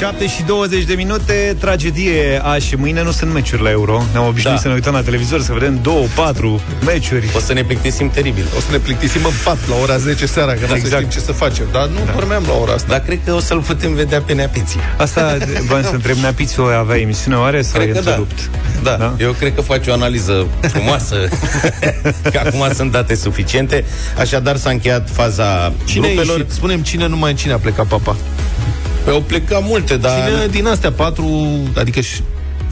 7 și 20 de minute, tragedie a și mâine nu sunt meciuri la Euro. Ne-am obișnuit Da. să ne uităm la televizor, să vedem 2, 4 meciuri. O să ne plictisim teribil. O să ne plictisim în pat la ora 10 seara, că nu Exact. să știm ce să facem. Dar nu da. dormeam la ora asta. Dar cred că o să-l putem vedea pe Neapiții. Asta, v-am să întreb, Neapițu avea emisiune oare sau Cred e că da. întrerupt? da. Da? Eu cred că face o analiză frumoasă. că acum sunt date suficiente. Așadar s-a încheiat faza Cine a grupelor. ieșit? Spunem cine numai cine a plecat papa. Păi Au plecat multe, dar... Cine din astea patru, adică și-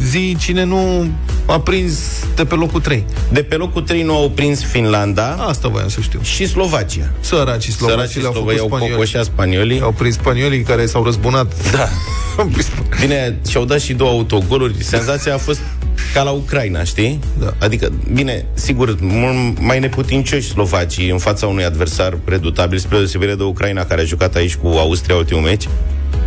zi cine nu a prins de pe locul 3. De pe locul 3 nu au prins Finlanda Asta voiam să știu. și Slovacia. Săracii slovacii Săracii le-au făcut slovăi au spanioli. cocoșat spaniolii. Au prins spaniolii care s-au răzbunat. Da. Au prins- Bine, și-au dat și două autogoluri. Senzația a fost ca la Ucraina, știi? Da. Adică, bine, sigur, mult mai neputincioși slovacii în fața unui adversar redutabil, spre deosebire de Ucraina, care a jucat aici cu Austria ultimul meci.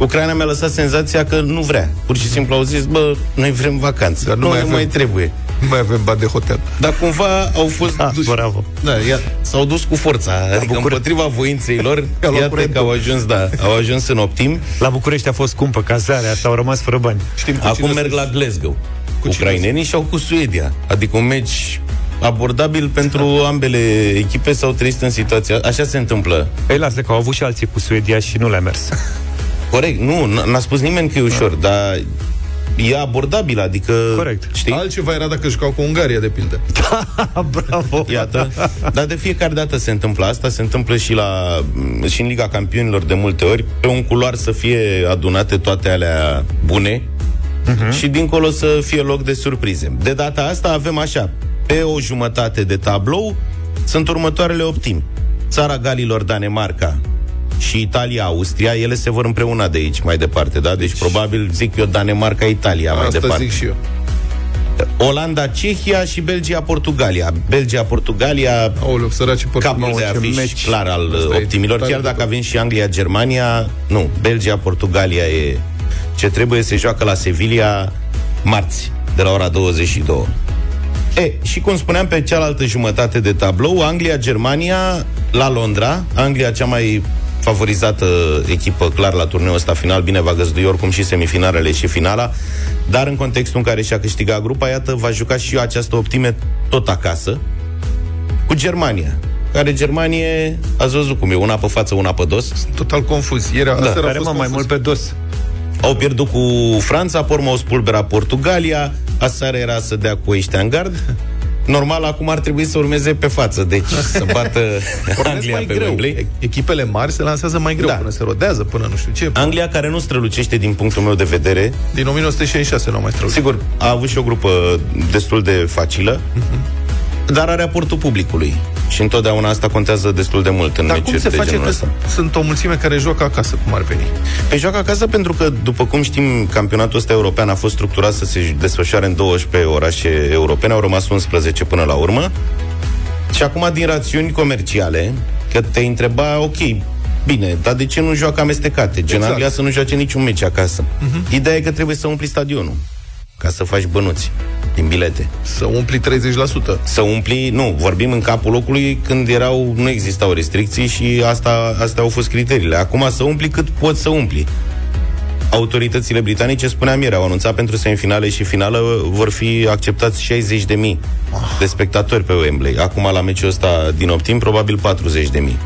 Ucraina mi-a lăsat senzația că nu vrea. Pur și simplu au zis, bă, noi vrem vacanță. Dar nu nu mai mai, avem. mai trebuie. Nu mai avem bani de hotel. Dar cumva au fost Ah, duși. bravo. Da, ia, s-au dus cu forța. Adică Bucur- împotriva voinței lor, Ca la iată curentul. că au ajuns, da, au ajuns în optim. La București a fost scumpă cazarea, asta au rămas fără bani. Știm cu Acum cine merg să- la Glasgow. Cu cine Ucrainenii și au cu Suedia. Adică un meci abordabil pentru ambele echipe s-au trezit în situația. Așa se întâmplă. Ei, lasă că au avut și alții cu Suedia și nu le-a mers. Corect, nu, n- n-a spus nimeni că e ușor, dar e abordabil, adică... Corect. Știi? Altceva era dacă jucau cu Ungaria, de pildă. Bravo! Iată. Dar de fiecare dată se întâmplă asta, se întâmplă și la și în Liga Campionilor de multe ori, pe un culoar să fie adunate toate alea bune uh-huh. și dincolo să fie loc de surprize. De data asta avem așa, pe o jumătate de tablou sunt următoarele optimi. Țara Galilor, Danemarca și Italia, Austria, ele se vor împreuna de aici mai departe, da? Deci, probabil zic eu Danemarca, Italia mai Asta departe. zic și eu. Olanda, Cehia și Belgia, Portugalia. Belgia, Portugalia, Aoleu, săraci capul Portugal. de ce afiș meci. clar al Asta uh, e optimilor, tare chiar de dacă tot. avem și Anglia, Germania, nu, Belgia, Portugalia e ce trebuie să joacă la Sevilla marți, de la ora 22. E, și cum spuneam, pe cealaltă jumătate de tablou, Anglia, Germania, la Londra, Anglia cea mai favorizată echipă clar la turneul ăsta final, bine va găzdui oricum și semifinalele și finala, dar în contextul în care și-a câștigat grupa, iată, va juca și această optime tot acasă, cu Germania, care Germanie, ați văzut cum e, una pe față, una pe dos, Total confuz. Ieri, da, Care mă mai mult pe dos. au pierdut cu Franța, pe urmă au spulberat Portugalia, aseară era să dea cu ăștia în gard. Normal, acum ar trebui să urmeze pe față, deci să bată Anglia mai pe greu. Wembley. E- Echipele mari se lansează mai greu Da. până se rodează, până nu știu ce. Anglia, care nu strălucește din punctul meu de vedere, Din 1966 nu au mai strălucit. sigur, a avut și o grupă destul de facilă, dar are aportul publicului. Și întotdeauna asta contează destul de mult în Dar cum meciuri se de face genul că ăsta. sunt o mulțime care joacă acasă, cum ar veni? Pe joacă acasă pentru că, după cum știm, campionatul ăsta european a fost structurat să se desfășoare în 12 orașe europene, au rămas 11 până la urmă. Și acum, din rațiuni comerciale, că te întreba, ok, bine, dar de ce nu joacă amestecate? Gen Exact. Anglia să nu joace niciun meci acasă. Uh-huh. Ideea e că trebuie să umpli stadionul ca să faci bănuți din bilete. Să umpli 30%. Să umpli, nu, vorbim în capul locului când erau, nu existau restricții și asta, astea au fost criteriile. Acum să umpli cât poți să umpli. Autoritățile britanice, spuneam ieri, au anunțat pentru semifinale și finală vor fi acceptați 60 de mii de spectatori pe Wembley. Acum la meciul ăsta din optim, probabil 40 de mii.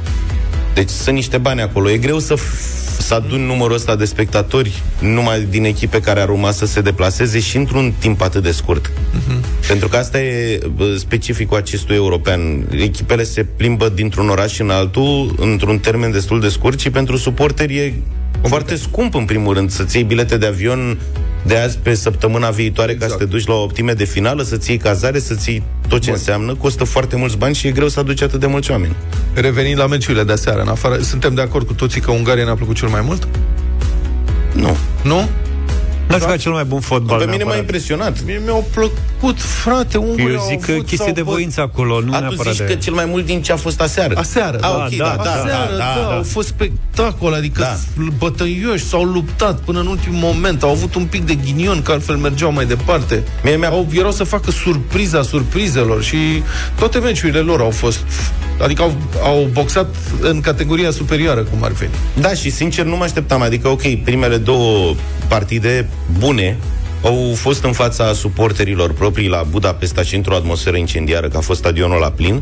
Deci sunt niște bani acolo. E greu să, f- să aduni numărul ăsta de spectatori numai din echipe care ar urma să se deplaseze și într-un timp atât de scurt. Uh-huh. Pentru că asta e bă, specificul acestui european. Echipele se plimbă dintr-un oraș în altul într-un termen destul de scurt și pentru suporteri e foarte scump în primul rând să-ți iei bilete de avion de azi pe săptămâna viitoare exact. ca să te duci la o optime de finală, să-ți iei cazare, să-ți iei tot ce Bun. înseamnă, costă foarte mulți bani și e greu să aduci atât de mulți oameni. Revenind la meciurile de aseară, în afară, suntem de acord cu toții că Ungaria ne-a plăcut cel mai mult? Nu. Nu? Nu a jucat cel mai bun fotbal. Pe mine m-a neapărat. impresionat. Mie mi-au plăcut, frate, ungurii Eu au zic că avut, chestie s-au de băt- voință acolo, nu A, tu neapărat zici de... că cel mai mult din ce a fost aseară. Aseară, a, da, ok, da, da, Aseară, da, da, da, au fost spectacol, adică Da. da. bătăioși, s-au luptat până în ultimul moment, au avut un pic de ghinion, că altfel mergeau mai departe. Mie mi-a- Au, erau să facă surpriza surprizelor și toate meciurile lor au fost, adică au, au boxat în categoria superioară, cum ar fi. Da, și sincer nu mă așteptam. Adică, ok, primele două partide bune au fost în fața suporterilor proprii la Budapesta și într-o atmosferă incendiară, că a fost stadionul la plin.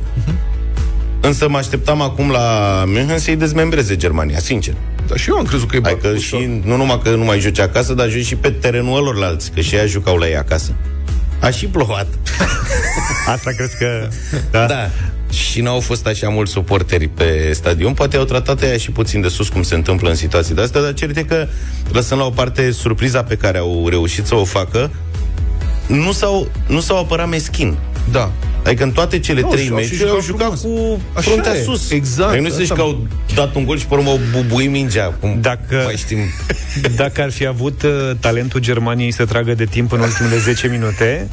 Însă mă așteptam acum la München să-i dezmembreze Germania, sincer. Dar și eu am crezut că e Adică ușor. și nu numai că nu mai joci acasă, dar joci și pe terenul lorlalți, că și ei jucau la ei acasă. A și plouat. Asta crezi că... Da? Da. Și n-au fost așa mulți suporteri pe stadion, poate au tratat aia și puțin de sus, cum se întâmplă în situații de astea, dar cert e că, lăsând la o parte surpriza pe care au reușit să o facă, nu s-au, nu s-au apărat meschin. Da. Adică în toate cele Nu, trei și-au și meciuri au jucat jucat frumos. cu Așa fruntea e, sus. exact, Adică nu se zici asta- că au dat un gol și pe urmă au bubuit mingea. Cum Dacă- mai știm. Dacă ar fi avut uh, talentul Germaniei să tragă de timp în ultimele 10 minute,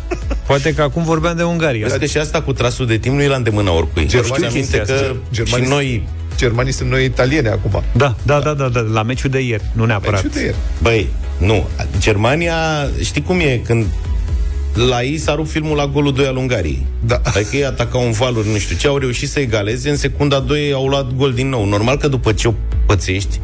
poate că acum vorbeam de Ungaria. Vezi că și asta cu trasul de timp nu e la îndemână oricui. Germania- Știi aminte chestia că asta. Germanii- și noi Germanii sunt noi italieni acum. Da, da, da, da, da, la meciul de ieri, nu neapărat. Meciul de ieri. Băi, nu. Germania, știi cum e când la ei s-a rupt filmul la golul 2 al Ungariei. Da. Adică ei atacau în valuri, nu știu ce, au reușit să egaleze, în secunda 2 au luat gol din nou. Normal că după ce o pățești,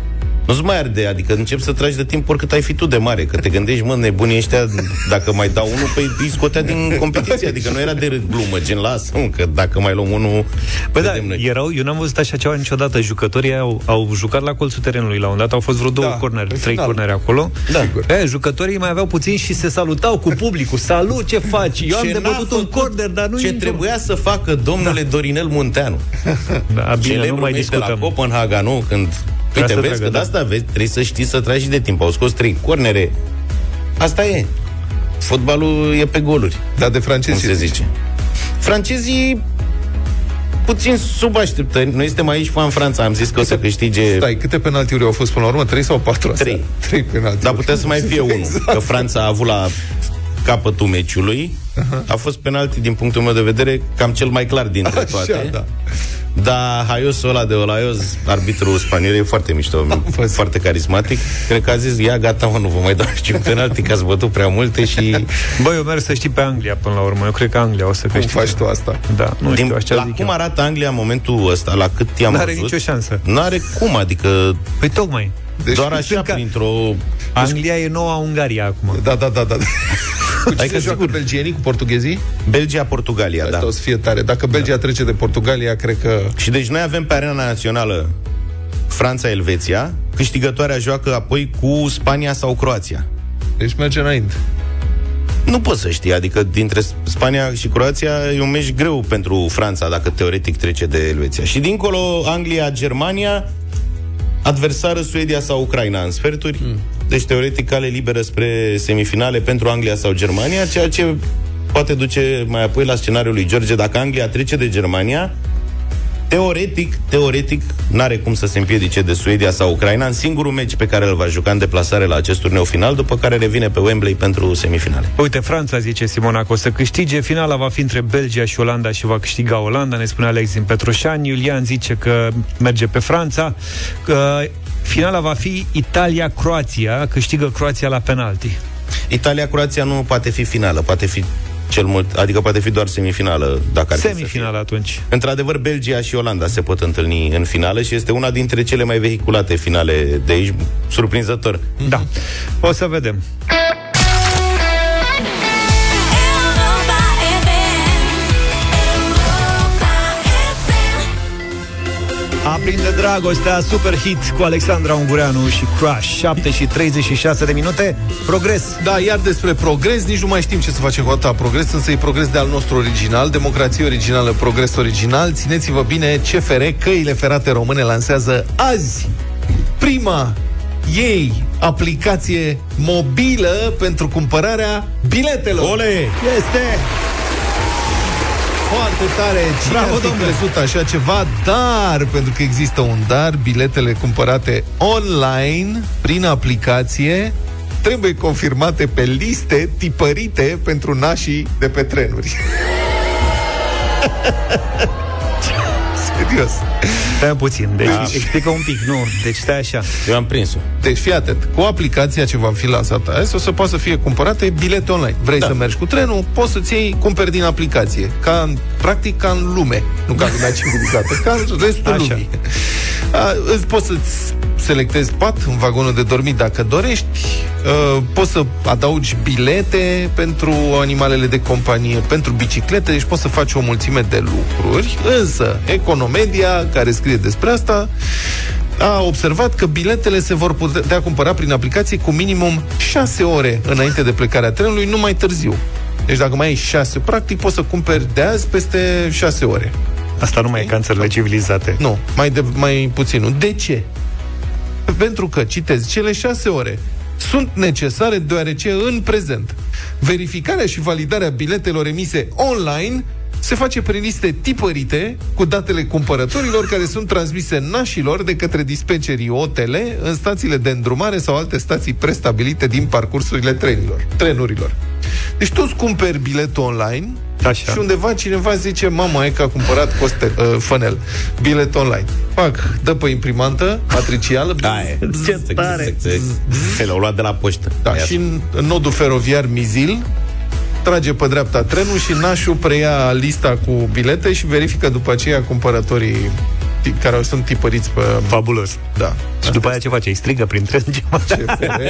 nu-ți mai arde, adică începi să tragi de timp oricât ai fi tu de mare, că te gândești, mă, nebunii ăștia, dacă mai dau unul, păi îi scotea din competiție, adică nu era de râd glumă, gen, lasă că dacă mai luăm unul, Păi da, vedem noi. erau, eu n-am văzut așa ceva niciodată. Jucătorii au, au jucat la colțul terenului la un dat, au fost vreo două Da, corneri, în trei final. corneri acolo. Da. Sigur. E, jucătorii mai aveau puțin și se salutau cu publicul. Salut, ce faci? Eu am Ce de n-a bătut un făcut corner, dar nu Ce intru. trebuia să facă domnule da. Dorinel Munteanu. Da, bine, nu Celebrul mai meci de la discutăm. Copenhaga, nu? Când... Trebuia Uite, să vezi tragă, că de da. asta vezi, trebuie să știi să tragi și de timp. Au scos trei cornere. Asta e. Fotbalul e pe goluri, Dar de cum francezi se zice. Francezii puțin sub așteptări. Noi suntem aici fan Franța. Am zis că o să câștige... Stai, câte penaltiuri au fost până la urmă? Trei sau patru? astea? Trei. Trei penaltiuri. Dar putea să mai fie unul. Exact. Că Franța a avut la capătul meciului. A fost penalti, din punctul meu de vedere, cam cel mai clar dintre toate. Așa, da. Da, haiosul ăla de Olaios, arbitrul spaniol, e foarte mișto, văzut. foarte carismatic. Cred că a zis, ia gata, mă, nu vă mai dau niciun penalti, că ați bătut prea multe și... Băi, eu merg să știi pe Anglia până la urmă. Eu cred că Anglia o să Cum câștige. faci tu asta? Da, nu Din, știu, așa la zic cum eu. arată Anglia în momentul ăsta, la cât i-am N-are văzut, nicio șansă. N-are cum, adică Păi tocmai. Deci, doar așa, sunt ca- printr-o... Anglia e noua Ungaria acum. Da, da, da, da. Cu cine Adică, se joacă sigur. belgienii, cu portughezii? Belgia-Portugalia, da. Asta o să fie tare. Dacă Belgia trece de Portugalia, cred că... Și deci noi avem pe arena națională Franța-Elveția, câștigătoarea joacă apoi cu Spania sau Croația. Deci merge înainte. Nu poți să știi, adică dintre Spania și Croația e un meci greu pentru Franța, dacă teoretic trece de Elveția. Și dincolo, Anglia, Germania, adversară Suedia sau Ucraina în sferturi, mm. Deci teoretic cale liberă spre semifinale pentru Anglia sau Germania, ceea ce poate duce mai apoi la scenariul lui George. Dacă Anglia trece de Germania, Teoretic, teoretic, n-are cum să se împiedice de Suedia sau Ucraina în singurul meci pe care îl va juca în deplasare la acest turneu final, după care revine pe Wembley pentru semifinale. Uite, Franța, zice Simona, că o să câștige. Finala va fi între Belgia și Olanda și va câștiga Olanda, ne spune Alex din Petroșani. Iulian zice că merge pe Franța. Că finala va fi Italia-Croația, câștigă Croația la penalti. Italia-Croația nu poate fi finală, poate fi cel mult, adică poate fi doar semifinală, dacă ar fi să fie. Semifinala atunci. Într-adevăr, Belgia și Olanda se pot întâlni în finală și este una dintre cele mai vehiculate finale de aici, surprinzător. Da. O să vedem. Aprinde dragostea, super hit cu Alexandra Ungureanu și Crush. 7 și 36 de minute. Progres. Da, iar despre progres, nici nu mai știm ce să facem cu atâta progres, însă e progres de al nostru original, democrație originală, progres original. Țineți-vă bine, CFR, Căile Ferate Române lansează azi prima ei aplicație mobilă pentru cumpărarea biletelor. Ole! Este foarte tare. Cine Bravo, ar fi domnule. crezut așa ceva? Dar, pentru că există un dar, biletele cumpărate online, prin aplicație, trebuie confirmate pe liste tipărite pentru nașii de pe trenuri. Serios. Stai puțin, deci da. explică un pic, nu, deci stai așa. Eu am prins-o. Deci fii atent, cu aplicația ce va fi lansată azi, o să poată să fie cumpărate bilete online. Vrei da. să mergi cu trenul, poți să-ți iei, cumperi din aplicație. Ca în, practic ca în lume, nu ca în lumea civilizată, ca în restul Așa. lumii. A, îți poți să-ți selectezi pat în vagonul de dormit dacă dorești, uh, poți să adaugi bilete pentru animalele de companie, pentru biciclete, deci poți să faci o mulțime de lucruri, însă Economedia, care scrie despre asta, a observat că biletele se vor putea cumpăra prin aplicație cu minimum 6 ore înainte de plecarea trenului, nu mai târziu. Deci dacă mai ai 6, practic poți să cumperi de azi peste 6 ore. Asta nu mai e ca în țările civilizate. Nu, mai, de, mai puțin. nu. De ce? Pentru că, citez, cele șase ore sunt necesare deoarece în prezent verificarea și validarea biletelor emise online se face prin liste tipărite cu datele cumpărătorilor care sunt transmise nașilor de către dispecerii OTL în stațiile de îndrumare sau alte stații prestabilite din parcursurile trenilor, trenurilor. Deci tu îți cumperi biletul online Așa. și undeva cineva zice, mama, e că a cumpărat coste, uh, funnel, bilet online. Pac, dă pe imprimantă matricială. Da, e. Ce tare! He, l-au luat de la poștă. Da, Ia și în, în nodul feroviar Mizil trage pe dreapta trenul și nașul preia lista cu bilete și verifică după aceea cumpărătorii ti- care sunt tipăriți pe... Fabulos. Da. Și după aia ce face? Îi strigă prin tren ceva? CFR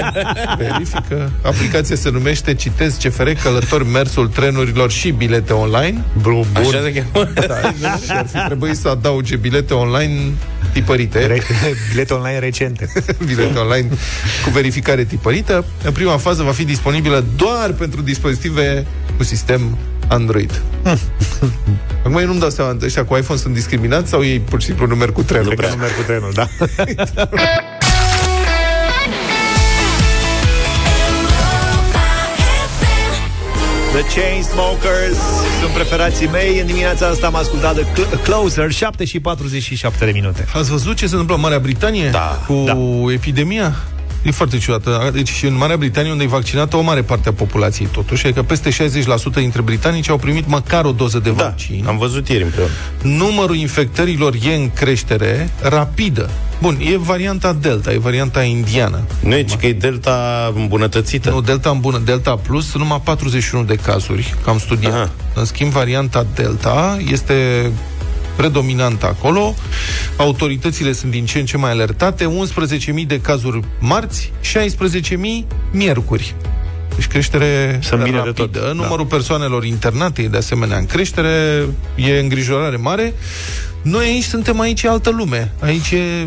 verifică. Aplicația se numește, citez, CFR Călători Mersul Trenurilor și bilete online. Bun, bun. Așa se cheamă? Da, și ar fi trebuit să adauge bilete online tipărite. Re- bilete online recente. bilete online cu verificare tipărită. În prima fază va fi disponibilă doar pentru dispozitive cu sistem Android. Acum eu nu-mi dau seama, ăștia cu iPhone sunt discriminați sau ei pur și simplu nu merg cu trenul? Cred că nu merg cu trenul, da. The Chainsmokers sunt preferații mei. În dimineața asta am ascultat de Cl- Closer, 7 și 47 de minute. Ați văzut ce se întâmplă în Marea Britanie Da. cu Da. epidemia? E foarte ciudată. Deci și în Marea Britanie, unde e vaccinată o mare parte a populației, totuși, adică peste 60% dintre britanici au primit măcar o doză de Da, vaccin. am văzut ieri împreună. numărul infectărilor e în creștere rapidă. Bun, e varianta Delta, e varianta indiană. Nu e, ci că e delta îmbunătățită. Nu, Delta în bună, Delta Plus, sunt numai 41 de cazuri, că am studiat. Aha. În schimb, varianta Delta este predominantă acolo. Autoritățile sunt din ce în ce mai alertate. 11.000 de cazuri marți, 16.000 miercuri. Deci creștere Sunt bine de rapidă. tot, da. Numărul persoanelor internate e de asemenea în creștere, e îngrijorare mare. Noi aici suntem aici e altă lume. Aici e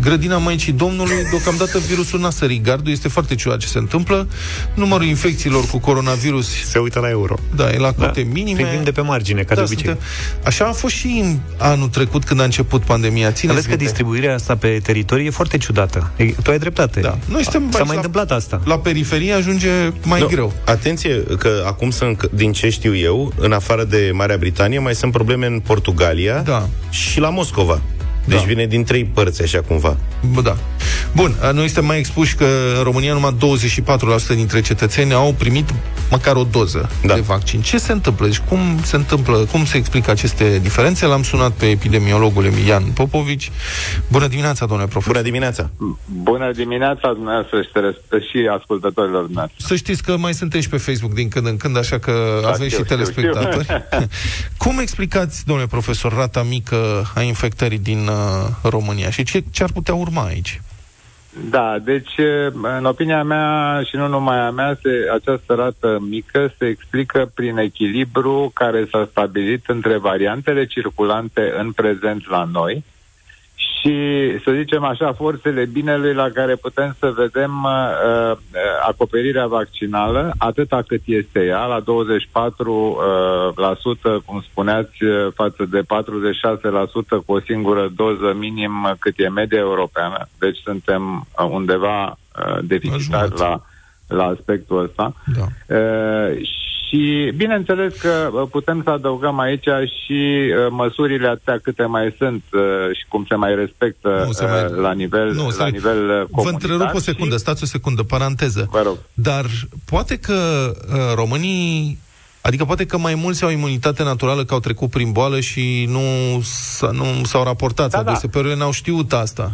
grădina Maicii Domnului, deocamdată virusul n-a sărit gardul, este foarte ciudat ce se întâmplă. Numărul infecțiilor cu coronavirus, Se uită la euro. da, e la cote Da. minime. Privim de pe margine, ca de obicei. suntem- Așa a fost și în anul trecut când a început pandemia. Țineți Vezi că minte? distribuirea asta pe teritorii e foarte ciudată. E, tu ai dreptate. Da. Noi suntem S-a aici mai la- întâmplat asta. La periferie ajunge mai Nu, greu. Atenție, că acum sunt, din ce știu eu, în afară de Marea Britanie, mai sunt probleme în Portugalia Da. și la Moscova. Deci Da. vine din trei părți, așa cumva. Bă, da. Bun, a, noi suntem mai expuși că în România numai 24% dintre cetățeni au primit măcar o doză Da. de vaccin. Ce se întâmplă? Deci cum se întâmplă, cum se explică aceste diferențe? L-am sunat pe epidemiologul Emilian Popovici. Bună dimineața, domnule profesor. Bună dimineața! Bună dimineața dumneavoastră și, te- și ascultătorilor dumneavoastră. Să știți că mai sunteți și pe Facebook din când în când, așa că Da, avem știu, și știu, telespectatori. Cum explicați, domnule profesor, rata mică a infectării din uh, România și ce, ce ar putea urma aici? Da, deci, în opinia mea și nu numai a mea, se, această rată mică se explică prin echilibru care s-a stabilit între variantele circulante în prezent la noi și, să zicem așa, forțele binelui la care putem să vedem uh, uh, acoperirea vaccinală, atâta cât este ea, la 24%, uh, la sută, cum spuneați, uh, față de 46% cu o singură doză minim cât e media europeană. Deci suntem uh, undeva uh, deficitari jumătate. la, la aspectul ăsta. Da. Uh, și bineînțeles că uh, putem să adăugăm aici și uh, măsurile atâtea câte mai sunt uh, și cum se mai respectă Nu se mai- uh, la nivel, Nu, la se- nivel uh, Vă comunitar. întrerup o secundă, și- stați o secundă, paranteză. Vă rog. Dar poate că uh, românii, adică poate că mai mulți au imunitate naturală că au trecut prin boală și nu, s- nu s-au raportat, Da, sau da. DSP-urile n-au știut asta.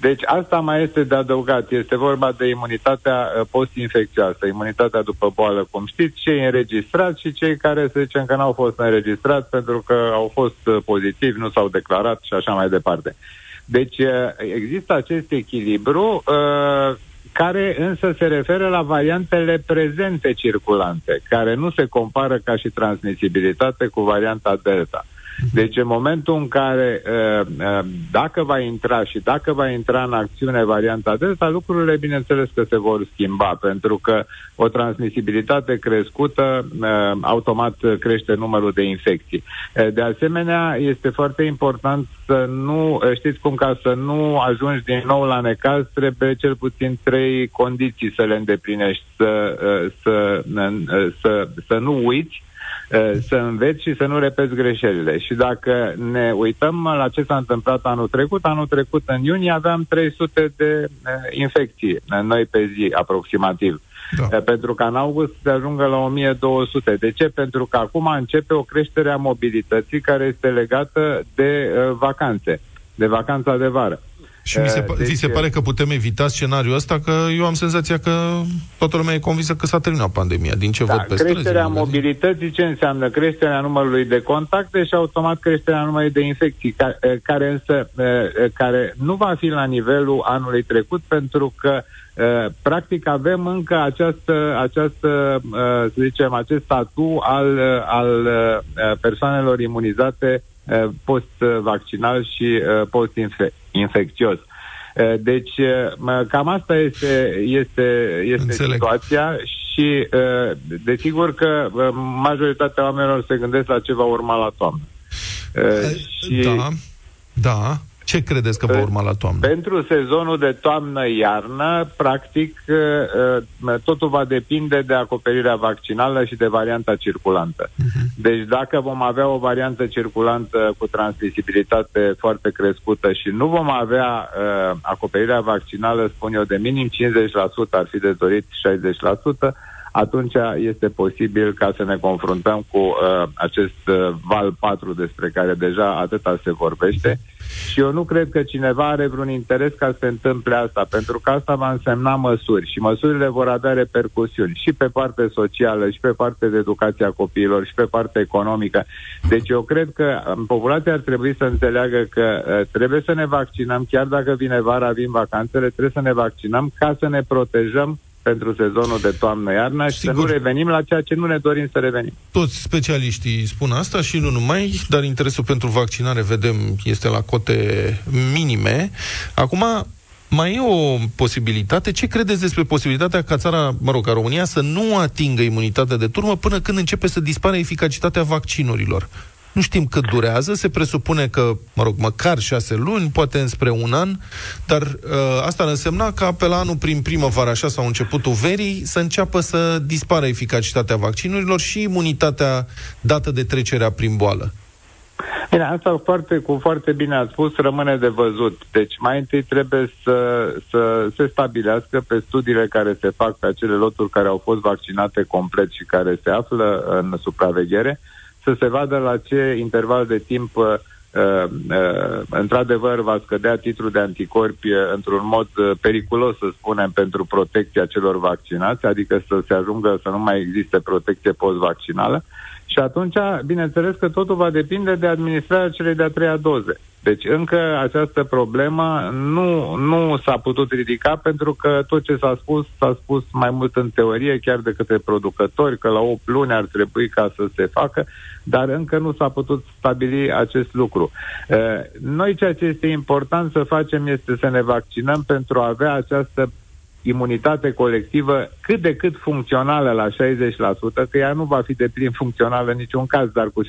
Deci asta mai este de adăugat. Este vorba de imunitatea uh, post-infecțioasă, imunitatea după boală, cum știți, cei înregistrați și cei care, să zicem, că n-au fost înregistrați pentru că au fost uh, pozitivi, nu s-au declarat și așa mai departe. Deci uh, există acest echilibru uh, care însă se referă la variantele prezente circulante, care nu se compară ca și transmisibilitate cu varianta Delta. Deci în momentul în care uh, uh, dacă va intra și dacă va intra în acțiune varianta Delta, lucrurile bineînțeles că se vor schimba, pentru că o transmisibilitate crescută uh, automat crește numărul de infecții. Uh, De asemenea, este foarte important să nu, uh, știți cum, ca să nu ajungi din nou la necaz, trebuie cel puțin trei condiții să le îndeplinești, să, uh, să, uh, să, să nu uiți, uh, să înveți și să nu repeți greșelile. Și dacă ne uităm la ce s-a întâmplat anul trecut, anul trecut în iunie aveam 300 de uh, infecții, uh, noi pe zi aproximativ. Da. Uh, Pentru că în august se ajungă la 1200. De ce? Pentru că acum începe o creștere a mobilității care este legată de uh, vacanțe, de vacanța de vară. Și mi se, Uh, pa- deci, vi se pare că putem evita scenariul ăsta? Că eu am senzația că toată lumea e convinsă că s-a terminat pandemia. Din ce Da, văd pe străzi. creșterea în magazin. mobilității ce înseamnă? Creșterea numărului de contacte și automat creșterea numărului de infecții, ca- eh, care însă eh, care nu va fi la nivelul anului trecut pentru că eh, practic avem încă această, această eh, să zicem, acest statu al, eh, al eh, persoanelor imunizate eh, post-vaccinal și eh, post-infecțios. Eh, Deci, eh, mă, cam asta este, este, este Înțeleg. situația și uh, desigur că uh, majoritatea oamenilor se gândesc la ce va urma la toamnă. Uh, și Da, da. Ce credeți că va Uh, urma la toamnă? pentru sezonul de toamnă-iarnă, practic, uh, uh, totul va depinde de acoperirea vaccinală și de varianta circulantă. Deci dacă vom avea o variantă circulantă cu transmisibilitate foarte crescută și nu vom avea uh, acoperirea vaccinală, spun eu, de minim 50%, ar fi de dorit 60%, atunci este posibil ca să ne confruntăm cu uh, acest uh, val 4 despre care deja atâta se vorbește și eu nu cred că cineva are vreun interes ca să se întâmple asta, pentru că asta va însemna măsuri și măsurile vor avea repercusiuni și pe partea socială, și pe partea de educație a copiilor, și pe partea economică. Deci eu cred că um, populația ar trebui să înțeleagă că uh, trebuie să ne vaccinăm, chiar dacă vine vara, vin vacanțele, trebuie să ne vaccinăm ca să ne protejăm pentru sezonul de toamnă-iarnă și Sigur. să nu revenim la ceea ce nu ne dorim să revenim. Toți specialiștii spun asta și nu numai, dar interesul pentru vaccinare, vedem, este la cote minime. Acum, mai e o posibilitate. Ce credeți despre posibilitatea ca țara, mă rog, ca România, să nu atingă imunitatea de turmă până când începe să dispare eficacitatea vaccinurilor? Nu știm cât durează, se presupune că, mă rog, măcar șase luni, poate înspre un an, dar uh, asta ar însemna ca pe la anul prin primăvară, așa, sau începutul verii, să înceapă să dispară eficacitatea vaccinurilor și imunitatea dată de trecerea prin boală. Bine, asta foarte, cu foarte bine ați spus, rămâne de văzut. Deci mai întâi trebuie să, să se stabilească pe studiile care se fac pe acele loturi care au fost vaccinate complet și care se află în supraveghere, să se vadă la ce interval de timp uh, uh, într-adevăr va scădea titlul de anticorpi uh, într-un mod uh, periculos, să spunem, pentru protecția celor vaccinați, adică să se ajungă să nu mai existe protecție post-vaccinală. Și atunci, bineînțeles că totul va depinde de administrarea celei de-a treia doze. Deci încă această problemă nu, nu s-a putut ridica pentru că tot ce s-a spus, s-a spus mai mult în teorie, chiar de către producători, că la 8 luni ar trebui ca să se facă, dar încă nu s-a putut stabili acest lucru. Eh, Noi ceea ce este important să facem este să ne vaccinăm pentru a avea această imunitate colectivă cât de cât funcțională la 60%, că ea nu va fi de plin funcțională în niciun caz, dar cu 60%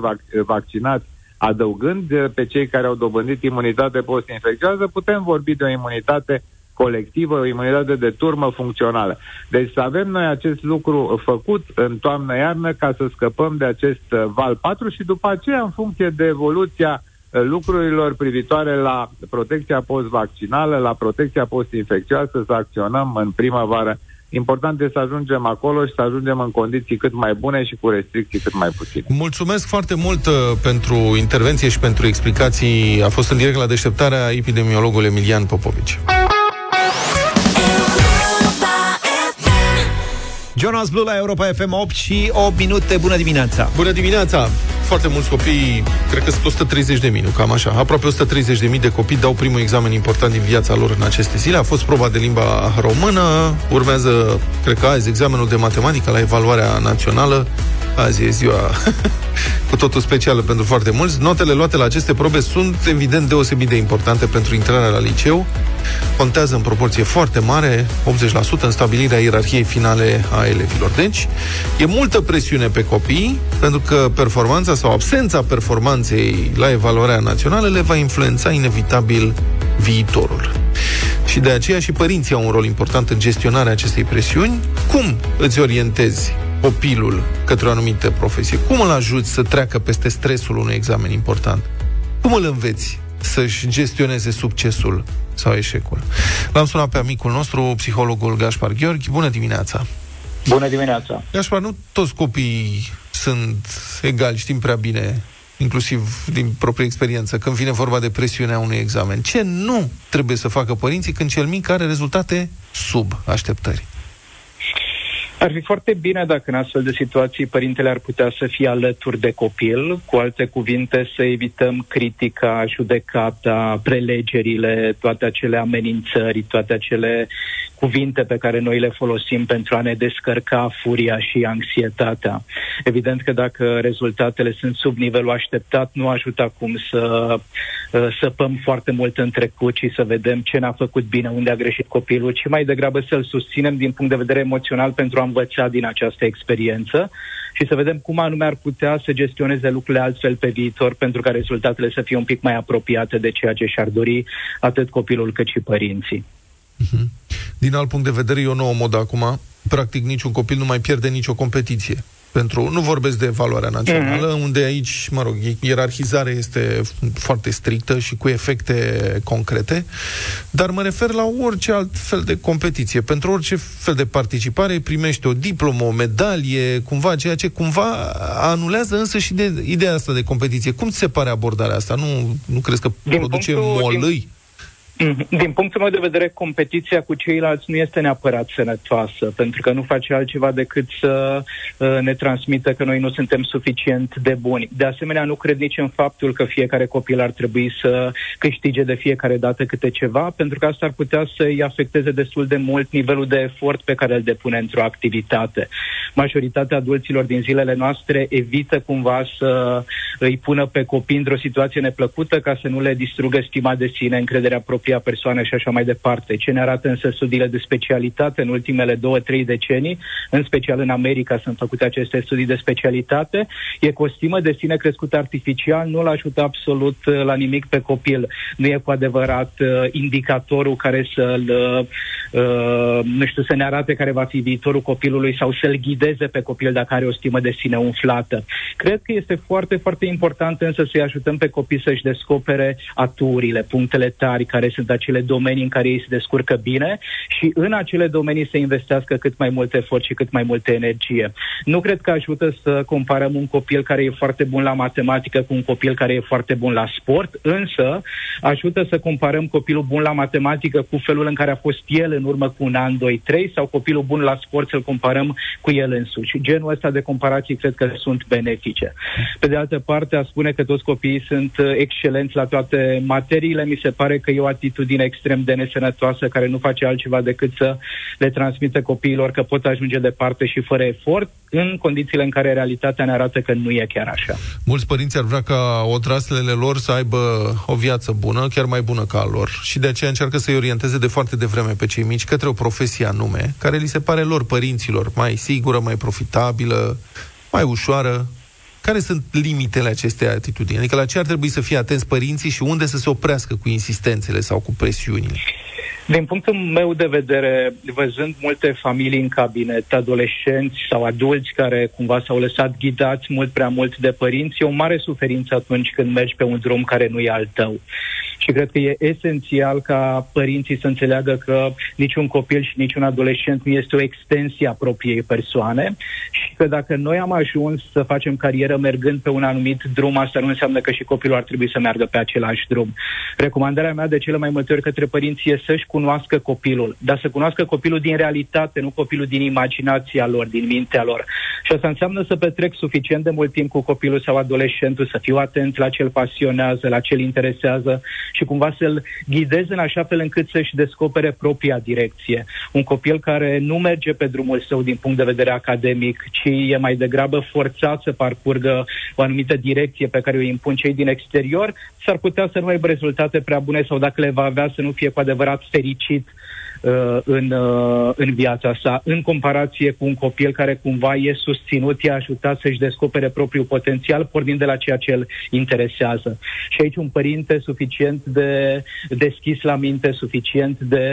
vac- vaccinați, adăugând eh, pe cei care au dobândit imunitate post-infecțioasă, putem vorbi de o imunitate colectivă, o imunitate de turmă funcțională. Deci să avem noi acest lucru făcut în toamnă-iarnă ca să scăpăm de acest uh, val 4 și după aceea, în funcție de evoluția uh, lucrurilor privitoare la protecția post-vaccinală, la protecția post-infecțioasă, să acționăm în primăvară. Important este să ajungem acolo și să ajungem în condiții cât mai bune și cu restricții cât mai puține. Mulțumesc foarte mult uh, pentru intervenție și pentru explicații. A fost în direct la deșteptarea epidemiologul Emilian Popovici. Europa FM. Jonas Blue la Europa FM 8 și 8 minute. Bună dimineața! Bună dimineața! Foarte mulți copii, cred că sunt 130 de mii, nu cam așa. Aproape 130 de mii de copii dau primul examen important din viața lor în aceste zile. A fost proba de limba română, urmează, cred că azi, examenul de matematică la evaluarea națională. Azi e ziua cu totul specială pentru foarte mulți. Notele luate la aceste probe sunt evident deosebit de importante pentru intrarea la liceu. Contează în proporție foarte mare, 80% în stabilirea ierarhiei finale a elevilor. Deci, e multă presiune pe copii, pentru că performanța sau absența performanței la evaluarea națională le va influența inevitabil viitorul. Și de aceea și părinții au un rol important în gestionarea acestei presiuni. Cum îți orientezi copilul către o anumită profesie? Cum îl ajuți să treacă peste stresul unui examen important? Cum îl înveți să-și gestioneze succesul sau eșecul? L-am sunat pe amicul nostru, psihologul Gaspar Gheorghi. Bună dimineața! Bună dimineața! Gaspar, nu toți copiii sunt egali, știm prea bine, inclusiv din proprie experiență, când vine vorba de presiunea unui examen. Ce nu trebuie să facă părinții când cel mic are rezultate sub așteptări? Ar fi foarte bine dacă în astfel de situații părintele ar putea să fie alături de copil, cu alte cuvinte să evităm critica, judecata, prelegerile, toate acele amenințări, toate acele cuvinte pe care noi le folosim pentru a ne descărca furia și anxietatea. Evident că dacă rezultatele sunt sub nivelul așteptat, nu ajută acum să uh, săpăm foarte mult în trecut și să vedem ce n-a făcut bine, unde a greșit copilul, ci mai degrabă să-l susținem din punct de vedere emoțional pentru a învăța din această experiență și să vedem cum anume ar putea să gestioneze lucrurile altfel pe viitor pentru ca rezultatele să fie un pic mai apropiate de ceea ce și-ar dori atât copilul cât și părinții. Din alt punct de vedere, e o nouă modă acum. Practic, niciun copil nu mai pierde nicio competiție. Pentru, nu vorbesc de valoarea națională, mm-hmm. unde aici, mă rog, ierarhizarea este foarte strictă și cu efecte concrete, dar mă refer la orice alt fel de competiție. Pentru orice fel de participare primește o diplomă, o medalie, cumva, ceea ce cumva anulează însă și de ideea asta de competiție. Cum ți se pare abordarea asta? Nu, nu crezi că Din produce punctul- molâi? Mhm. Din punctul meu de vedere, competiția cu ceilalți nu este neapărat sănătoasă, pentru că nu face altceva decât să uh, ne transmită că noi nu suntem suficient de buni. De asemenea, nu cred nici în faptul că fiecare copil ar trebui să câștige de fiecare dată câte ceva, pentru că asta ar putea să-i afecteze destul de mult nivelul de efort pe care îl depune într-o activitate. Majoritatea adulților din zilele noastre evită cumva să îi pună pe copii într-o situație neplăcută ca să nu le distrugă stima de sine, încrederea propria persoană și așa mai departe. Ce ne arată însă studiile de specialitate în ultimele două, trei decenii, în special în America sunt făcute aceste studii de specialitate, e că o stimă de sine crescută artificial nu-l ajută absolut uh, la nimic pe copil. Nu e cu adevărat uh, indicatorul care să-l, uh, uh, nu știu, să ne arate care va fi viitorul copilului sau să-l ghideze pe copil dacă are o stimă de sine umflată. Cred că este foarte, foarte important însă să-i ajutăm pe copii să-și descopere aturile, punctele tari, care sunt acele domenii în care ei se descurcă bine și în acele domenii să investească cât mai mult efort și cât mai multă energie. Nu cred că ajută să comparăm un copil care e foarte bun la matematică cu un copil care e foarte bun la sport, însă ajută să comparăm copilul bun la matematică cu felul în care a fost el în urmă cu un an, doi, trei, sau copilul bun la sport să-l comparăm cu el însuși. Genul ăsta de comparații cred că sunt benefice. Pe de altă parte, a spune că toți copiii sunt uh, excelenți la toate materiile, mi se pare că e o atitudine extrem de nesănătoasă care nu face altceva decât să le transmită copiilor că pot ajunge departe și fără efort, în condițiile în care realitatea ne arată că nu e chiar așa. Mulți părinți ar vrea ca odraslele lor să aibă o viață bună, chiar mai bună ca a lor. Și de aceea încearcă să-i orienteze de foarte devreme pe cei mici către o profesie anume, care li se pare lor, părinților, mai sigură, mai profitabilă, mai ușoară. Care sunt limitele acestei atitudini? Adică la ce ar trebui să fie atenți părinții și unde să se oprească cu insistențele sau cu presiunile? Din punctul meu de vedere, văzând multe familii în cabinet, adolescenți sau adulți care cumva s-au lăsat ghidați mult prea mult de părinți, e o mare suferință atunci când mergi pe un drum care nu e al tău. Și cred că e esențial ca părinții să înțeleagă că niciun copil și niciun adolescent nu este o extensie a propriei persoane și că dacă noi am ajuns să facem carieră mergând pe un anumit drum, asta nu înseamnă că și copilul ar trebui să meargă pe același drum. Recomandarea mea de cele mai multe ori către părinți e să-și cunoască copilul, dar să cunoască copilul din realitate, nu copilul din imaginația lor, din mintea lor. Și asta înseamnă să petrec suficient de mult timp cu copilul sau adolescentul, să fiu atent la ce îl pasionează, la ce îl interesează și cumva să-l ghidez în așa fel încât să-și descopere propria direcție. Un copil care nu merge pe drumul său din punct de vedere academic, ci e mai degrabă forțat să parcurgă o anumită direcție pe care o impun cei din exterior, s-ar putea să nu aibă rezultate prea bune sau dacă le va avea să nu fie cu adevărat fericit uh, în, uh, în viața sa, în comparație cu un copil care cumva e susținut, e ajutat să-și descopere propriul potențial, pornind de la ceea ce îl interesează. Și aici un părinte suficient de deschis la minte, suficient de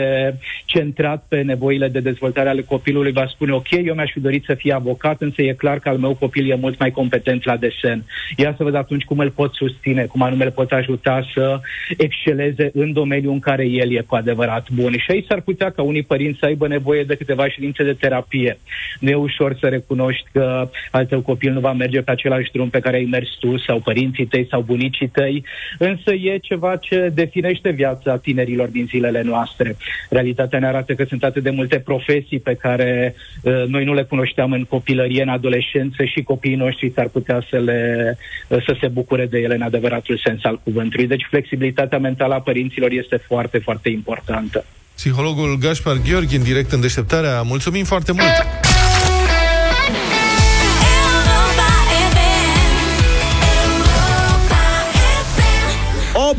centrat pe nevoile de dezvoltare ale copilului va spune, ok, eu mi-aș fi dorit să fie avocat, însă e clar că al meu copil e mult mai competent la desen. Ia să văd atunci cum îl pot susține, cum anume îl pot ajuta să exceleze în domeniul în care el e cu adevărat bun. Și aici s-ar putea ca unii părinți să aibă nevoie de câteva ședințe de terapie. Nu e ușor să recunoști că al tău copil nu va merge pe același drum pe care ai mers tu sau părinții tăi sau bunicii tăi, însă e ceva ce definește viața tinerilor din zilele noastre. Realitatea ne arată că sunt atât de multe profesii pe care uh, noi nu le cunoșteam în copilărie, în adolescență și copiii noștri s-ar putea să, le, uh, să se bucure de ele în adevăratul sens al cuvântului. Deci flexibilitatea mentală a părinților este foarte, foarte importantă. Psihologul Gaspar Gheorghi, în direct în deșteptarea. Mulțumim foarte mult!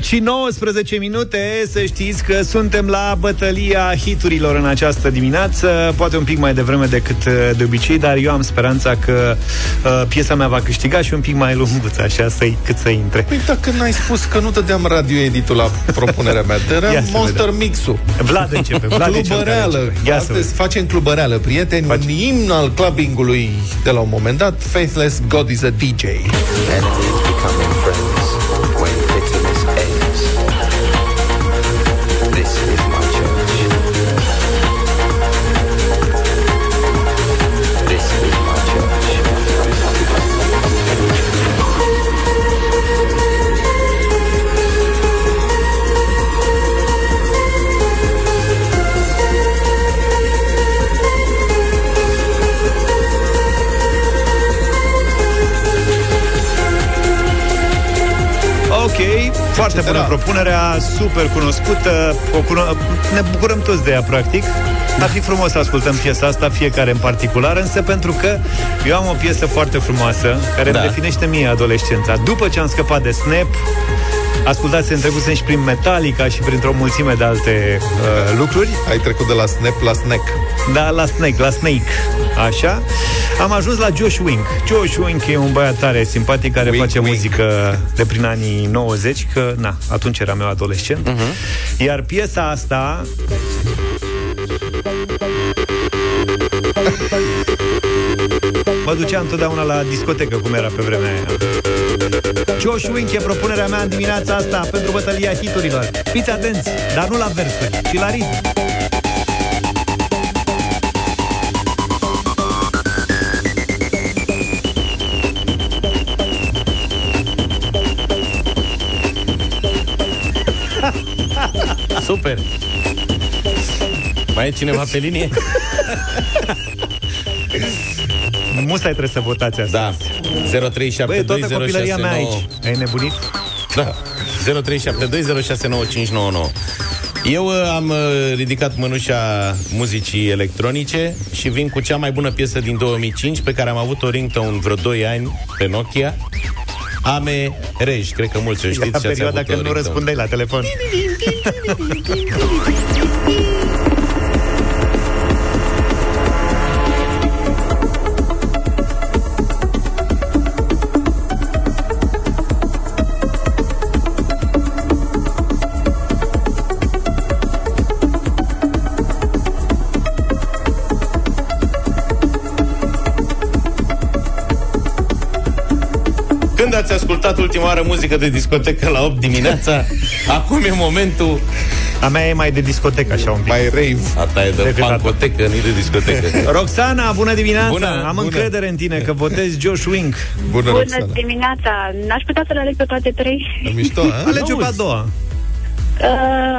8 și 19 minute, să știți că suntem la bătălia hiturilor în această dimineață, poate un pic mai devreme decât uh, de obicei, dar eu am speranța că uh, piesa mea va câștiga și un pic mai lunguță, așa, să cât să intre. Păi dacă n-ai spus că nu dădeam radio editul la propunerea mea, Ia dădeam să Monster vedem. Mixul. Vlad începe, Vlad e cel care Clubăreală. începe. Ia să Astăzi vedem. facem clubăreală, prieteni. Faci. Un imn al clubbingului de la un moment dat, Faithless God is a DJ. Enemies becoming foarte bună Era. propunerea, super cunoscută, o cuno- ne bucurăm toți de ea, practic. Ar fi frumos să ascultăm piesa asta, fiecare în particular, însă pentru că eu am o piesă foarte frumoasă, care Da. îmi definește mie adolescența. După ce am scăpat de Snap, ascultați, întrecusem și prin Metallica și printr-o mulțime de alte uh, lucruri. Ai trecut de la snap la snack. Da, la Snake, la Snake. Așa. Am ajuns la Josh Wink. Josh Wink e un băiat tare simpatic care Wink, face wink. muzică de prin anii 90, că, na, atunci eram eu adolescent. Uh-huh. Iar piesa asta Mă ducea întotdeauna la discotecă, cum era pe vremea aia. Josh Wink e propunerea mea în dimineața asta pentru bătălia hiturilor. Fiți atenți, dar nu la versuri, ci la ritm. Super! Mai e cineva pe linie? Musai trebuie să votați asta. Da. Băi, e toată copilăria mea 0372069599. aici. Ai nebunit? Da. 0372069599. Eu uh, am uh, ridicat mânușa muzicii electronice și vin cu cea mai bună piesă din 2005 pe care am avut-o ringtone vreo 2 ani pe Nokia. Ame Rej, cred că mulți o știți Era și ați perioada avut când nu răspundeai la telefon. Când ați ascultat ultima oară muzică de discotecă la 8 dimineața? Acum e momentul. A mea e mai de discotecă, așa un pic. Mai rave. A ta e de Decât pancotecă, nu e de discotecă. Roxana, bună dimineața! Bună, Am bună. încredere în tine că votezi Josh Wink. Bună, Bună Roxana. dimineața! N-aș putea să le aleg pe toate trei? Mișto, a? Alege pe a doua. Uh,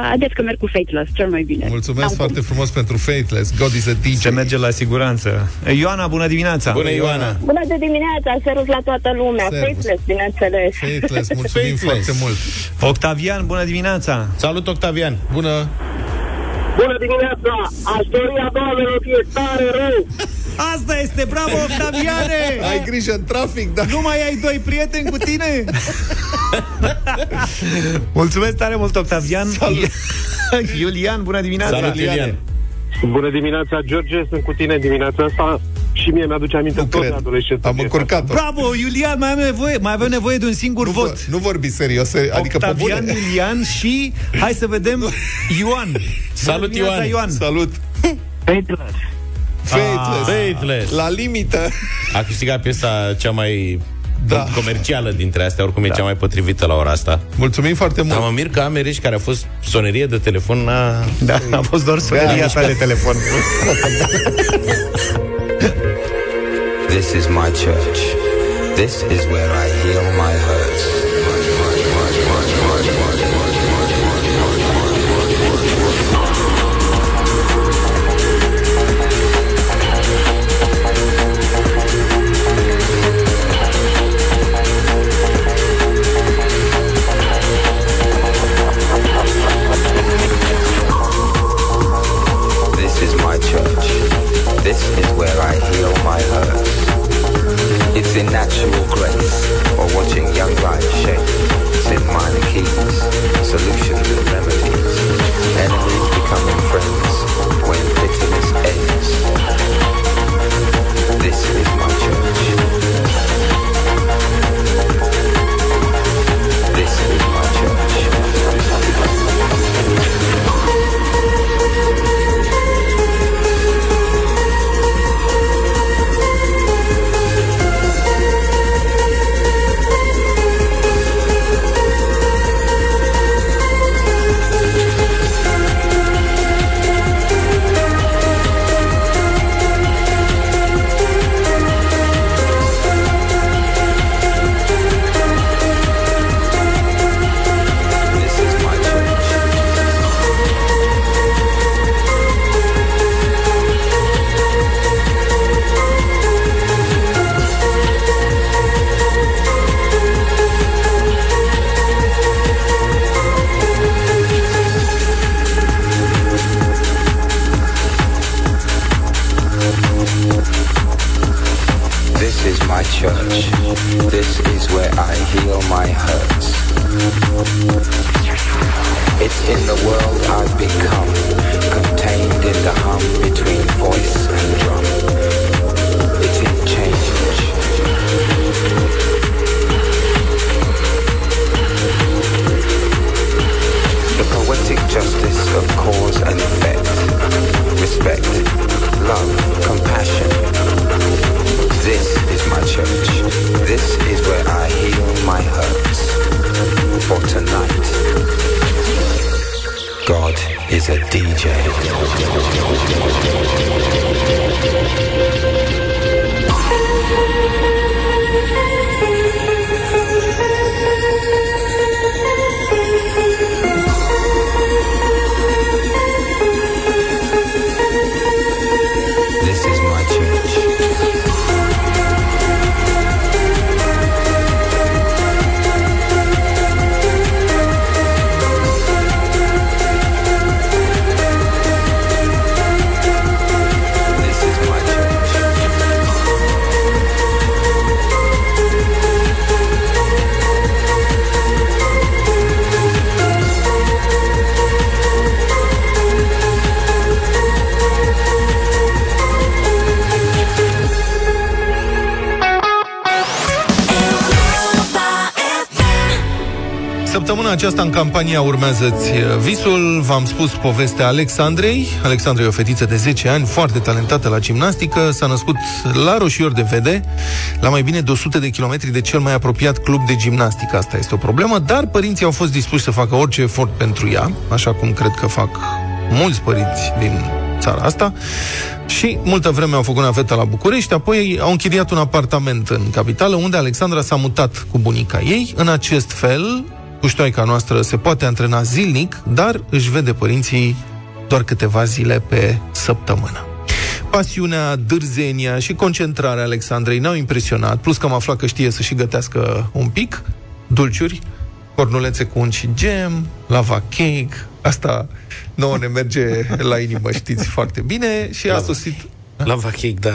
haideți că merg cu Fateless, cel mai bine. Mulțumesc N-am foarte frumos pentru Fateless. God is a DJ. Se merge la siguranță. Ioana, bună dimineața! Bună, Ioana! Bună de dimineața, servus la toată lumea. Servus. Fateless, bineînțeles. Fateless, mulțumim Fateless. foarte mult. Octavian, bună dimineața! Salut, Octavian! Bună. Bună dimineața! Aș dori a doua melodie tare rău! Asta este, bravo, Octaviane! Ai grijă în trafic, da? Nu mai ai doi prieteni cu tine? Mulțumesc tare mult, Octavian. Salut. Iulian, bună dimineața! Salut, Iulian! Bună dimineața, George, sunt cu tine dimineața asta și mie mi-aduce aminte Nu tot de cred. adolescență. Am încurcat-o. Bravo, Iulian, mai avem nevoie, mai avem nevoie de un singur Nu, vot. vă, nu vorbi serios, adică pe Octavian, bune. Iulian și hai să vedem Ioan. Salut, Bună dimineața, Ioan. Salut. Fateless. Fateless. Fateless. La limită. A câștigat piesa cea mai Da. comercială dintre astea, oricum e cea mai potrivită la ora asta. Mulțumim foarte Dar mult. mă mir că Americi, care a fost sonerie de telefon, n-a... Da, a fost doar soneria ta de telefon. This is my church. This is where I heal my hurts. Aceasta în campania Urmează-ți visul. V-am spus povestea Alexandrei. Alexandra e o fetiță de 10 ani, foarte talentată la gimnastică. S-a născut la Roșior de Vede, la mai bine de 100 de kilometri de cel mai apropiat club de gimnastică. Asta este o problemă, dar părinții au fost dispuși să facă orice efort pentru ea, așa cum cred că fac mulți părinți din țara asta. Și multă vreme au făcut navetă la București, apoi au închiriat un apartament în capitală, unde Alexandra s-a mutat cu bunica ei. În acest fel, puștoaica noastră se poate antrena zilnic, dar își vede părinții doar câteva zile pe săptămână. Pasiunea, dârzenia și concentrarea Alexandrei ne-au impresionat, plus că am aflat că știe să și gătească un pic, dulciuri, cornulețe cu unt și gem, lava cake, asta nouă ne merge la inimă, știți foarte bine, și a sosit Lava cake, da,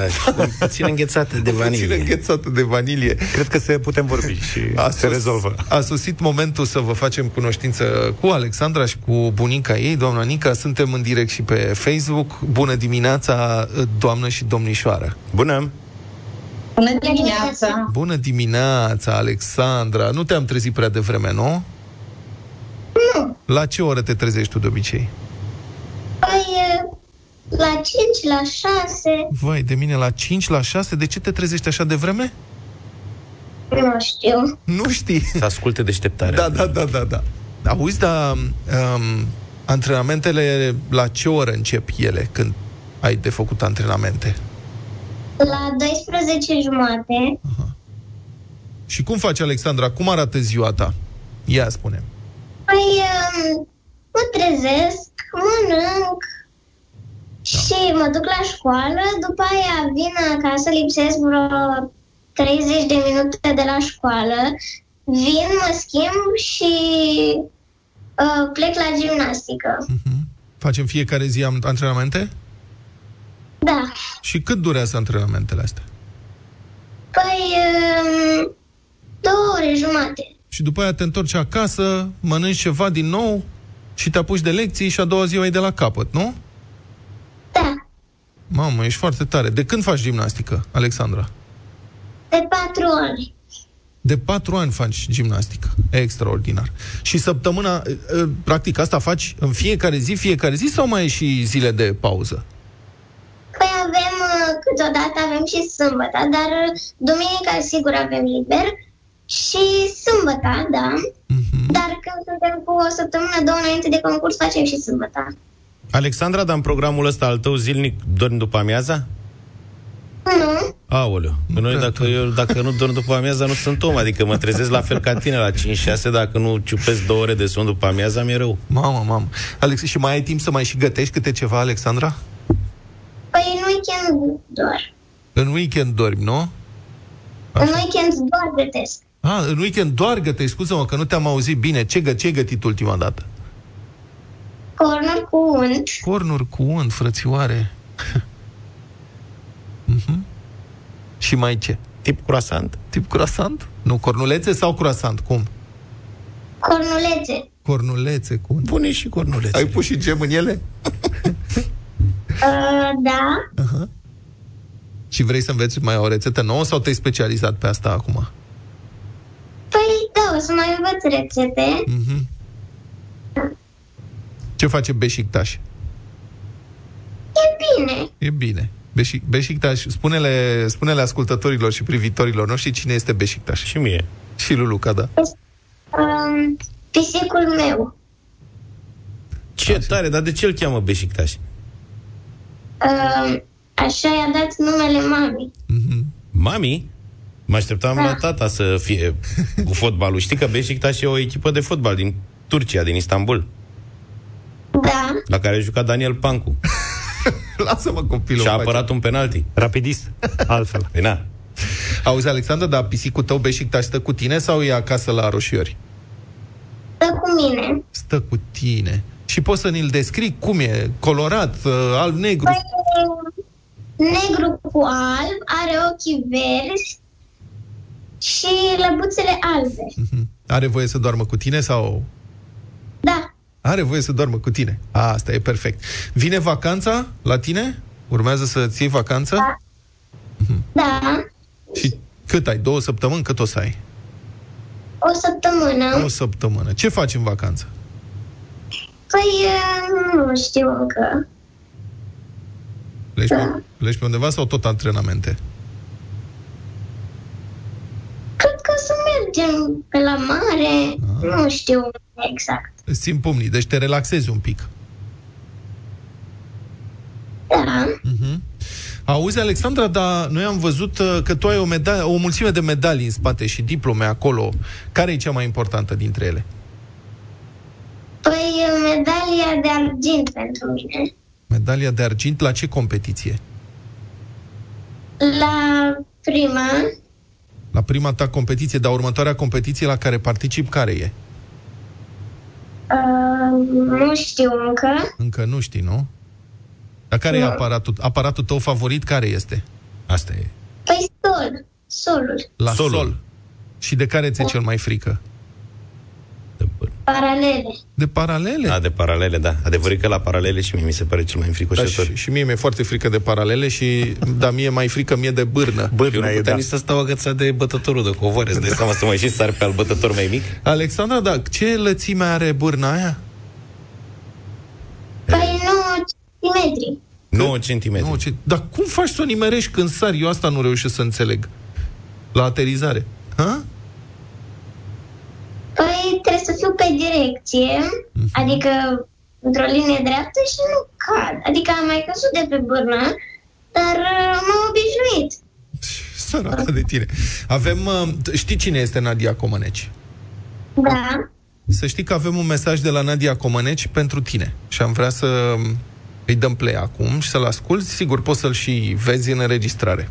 puțin înghețată de puțin vanilie. înghețată de vanilie. Cred că se putem vorbi și A se sos- rezolvă. A sosit momentul să vă facem cunoștință cu Alexandra și cu bunica ei, doamna Nica. Suntem în direct și pe Facebook. Bună dimineața, doamnă și domnișoară. Bună! Bună dimineața! Bună dimineața, Alexandra. Nu te-am trezit prea devreme, nu? Nu. La ce oră te trezești tu de obicei? Păi, e, la 5, la 6, Vai, de mine la 5, la 6, de ce te trezești așa de vreme? nu știu. Nu știi. Să asculte deșteptarea. Da, da, da, da, da. Auzi, dar um, antrenamentele, la ce oră încep ele când ai de făcut antrenamente? La 12 jumate, Și cum faci, Alexandra? Cum arată ziua ta? Ia spune. păi, um, mă trezesc, mănânc și mă duc la școală, după aia vin acasă, lipsesc vreo 30 de minute de la școală, vin, mă schimb și uh, plec la gimnastică. Facem fiecare zi am- antrenamente? Da. Și cât durează antrenamentele astea? Păi, um, două ore jumate. Și după aia te întorci acasă, mănânci ceva din nou și te apuci de lecții și a doua zi o ai de la capăt, nu? Da. Mamă, ești foarte tare. De când faci gimnastică, Alexandra? De patru ori. De patru ani faci gimnastică. Extraordinar. Și săptămâna, e, e, practic, asta faci în fiecare zi, fiecare zi sau mai ai și zile de pauză? Păi avem, uh, câteodată avem și sâmbătă, dar uh, duminica sigur avem liber și sâmbătă, da. Dar când suntem cu o săptămână, două înainte de concurs, facem și sâmbătă. Alexandra, dar în programul ăsta al tău zilnic dormi după amiaza? Nu, Aoleu, că noi dacă, eu, dacă nu dorm după amiaza nu sunt om, adică mă trezesc la fel ca tine la 5-6, dacă nu ciupesc două ore de somn după amiaza, mi-e rău. Mamă, mamă. Alex, și mai ai timp să mai și gătești câte ceva, Alexandra? păi în weekend doar. În weekend dormi, nu? În weekend doar gătesc. Ah, în weekend doar gătești, scuză-mă că nu te-am auzit bine. Ce, gă, ce ai gătit ultima dată? Cornuri cu unt, Cornuri cu unt, frățioare. Mhm. Și mai ce? Tip croissant? Tip croissant? Nu, cornulețe sau croissant? Cum? cornulețe. Cornulețe cu unt. Pune și cornulețe. Ai pus și gem în ele? Uh, da, Aha. Și vrei să înveți mai o rețetă nouă sau te-ai specializat pe asta acum? păi da, o să mai învăț rețete. Mhm. Ce face Beșictaș? E bine. E bine. Beșic, Beșictaș, spune-le, spune-le ascultătorilor și privitorilor noștri cine este Beșictaș. Și mie. Și Luluca, da. Um, pisicul meu. Ce tare, dar de ce îl cheamă Beșictaș? Um, așa i-a dat numele mamei. Mami? Mă așteptam Da. la tata să fie cu fotbalul. Știi că Beşiktaş e o echipă de fotbal din Turcia, din Istanbul, Da, la care a jucat Daniel Pancu. Lasă-mă copilul. Și a face. apărat un penalti. Rapidist, altfel. Păi na. Auzi, Alexandra, dar pisicul tău Beșictaș stă cu tine sau e acasă la Roșiori? stă cu mine. Stă cu tine. Și poți să ni-l descrii cum e? Colorat, uh, alb-negru? Păi, negru cu alb, are ochii verzi și lăbuțele albe. Are voie să doarmă cu tine sau... Da, Are voie să doarmă cu tine. A, asta e perfect. Vine vacanța la tine? Urmează să-ți iei vacanță? Da. da. Și cât ai? Două săptămâni? Cât o să ai? O săptămână. O săptămână. Ce faci în vacanță? Păi, uh, nu știu încă. Pleci pe, pleci pe undeva sau tot antrenamente? Cred că o să mergem pe la mare. Nu știu exact. Îți țin pumnii, deci te relaxezi un pic. Da. Mhm. Auzi, Alexandra, dar noi am văzut uh, că tu ai o, meda- o mulțime de medalii în spate și diplome acolo. Care e cea mai importantă dintre ele? Păi, medalia de argint pentru mine. Medalia de argint la ce competiție? La prima, La prima ta competiție, dar următoarea competiție la care particip, care e? uh, nu știu încă. Încă nu știi, nu? Dar care e Nu. aparatul, aparatul tău favorit? Care este? Asta e. Păi, sol. Solul. La Solul. sol. Și de care ți-e cel mai frică? Paralele. De paralele? Da, de paralele, da. Adevărul e că la paralele și mie mi se pare cel mai Da, înfricoșător. și, și mie mi-e foarte frică de paralele și, da, mie mai frică mie de bârnă. Eu Bârna nu e, puteam da. nici să stau agățat de bătătorul de covoare, îți dai seama să mai și sar pe al bătător mai mic? Alexandra, da, ce lățime are bârna aia? Păi, 9 centimetri. 9 cm. Nu, ce... Dar cum faci să o nimerești când sari? Eu asta nu reușesc să înțeleg. La aterizare. Ha? Păi, trebuie să fiu pe direcție, adică într-o linie dreaptă și nu cad. Adică am mai căzut de pe bârnă, dar uh, m-am obișnuit. Săraca de tine. Avem, uh, știi cine este Nadia Comăneci? Da. Să știi că avem un mesaj de la Nadia Comăneci pentru tine. Și am vrea să îi dăm play acum și să-l asculti. Sigur, poți să-l și vezi în înregistrare.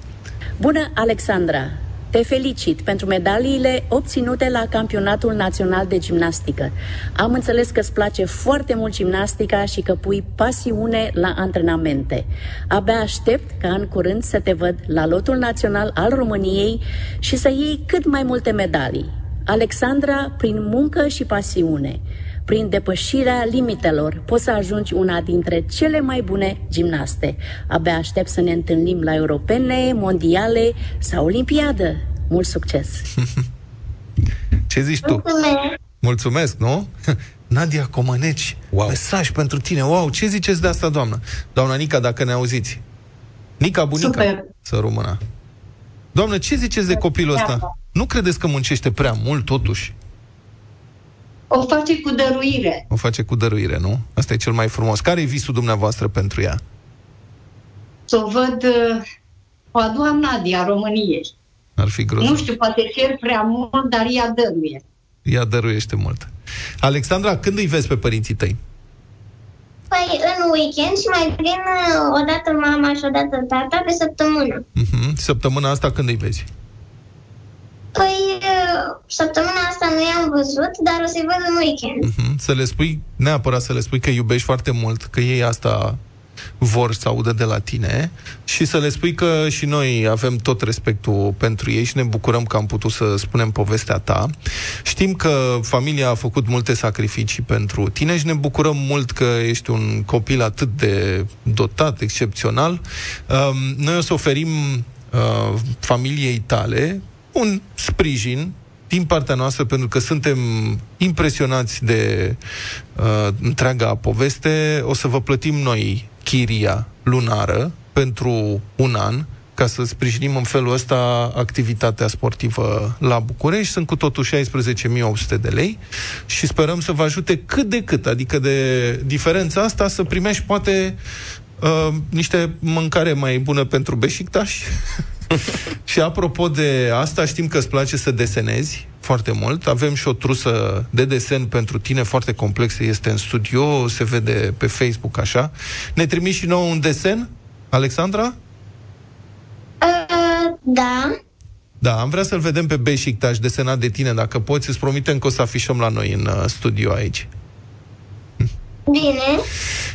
Bună, Alexandra! Te felicit pentru medaliile obținute la Campionatul Național de Gimnastică. Am înțeles că îți place foarte mult gimnastica și că pui pasiune la antrenamente. Abia aștept ca în curând să te văd la lotul național al României și să iei cât mai multe medalii. Alexandra, prin muncă și pasiune, prin depășirea limitelor, poți să ajungi una dintre cele mai bune gimnaste. Abia aștept să ne întâlnim la europene, mondiale sau olimpiadă. Mult succes! Ce zici tu? Mulțumesc. Mulțumesc, nu? Nadia Comăneci, wow. mesaj pentru tine. Wow, ce ziceți de asta, doamnă? Doamna Nica, dacă ne auziți. Nica, bunica. Super. Să rămână. Doamnă, ce ziceți de copilul ăsta? Nu credeți că muncește prea mult, totuși? O face cu dăruire. O face cu dăruire, nu? Asta e cel mai frumos. Care e visul dumneavoastră pentru ea? Să o văd uh, o a doua Nadia a României. Ar fi grozav. Nu știu, poate cer prea mult, dar ea dăruie. Ea dăruiește mult. Alexandra, când îi vezi pe părinții tăi? Păi, în weekend și mai vin uh, odată mama și odată tata pe săptămână. Uh-huh. Săptămâna asta când îi vezi? Păi, uh, săptămâna asta nu i-am văzut, dar o să-i văd în weekend. Uh-huh. Să le spui, neapărat să le spui că iubești foarte mult, că ei asta vor să audă de la tine și să le spui că și noi avem tot respectul pentru ei și ne bucurăm că am putut să spunem povestea ta. Știm că familia a făcut multe sacrificii pentru tine și ne bucurăm mult că ești un copil atât de dotat, excepțional. Um, Noi o să oferim uh, familiei tale un sprijin din partea noastră, pentru că suntem impresionați de uh, întreaga poveste, o să vă plătim noi chiria lunară pentru un an, ca să sprijinim în felul ăsta activitatea sportivă la București. Sunt cu totul 16.800 de lei și sperăm să vă ajute cât de cât, adică de diferența asta să primești poate uh, niște mâncare mai bună pentru Beșictaș și apropo de asta, știm că îți place să desenezi foarte mult. Avem și o trusă de desen pentru tine foarte complexă. Este în studio, se vede pe Facebook așa. Ne trimiți și nouă un desen, Alexandra? Uh, da. Da, am vrea să-l vedem pe Beşiktaş desenat de tine. Dacă poți, îți promitem că o să afișăm la noi în uh, studio aici. Bine.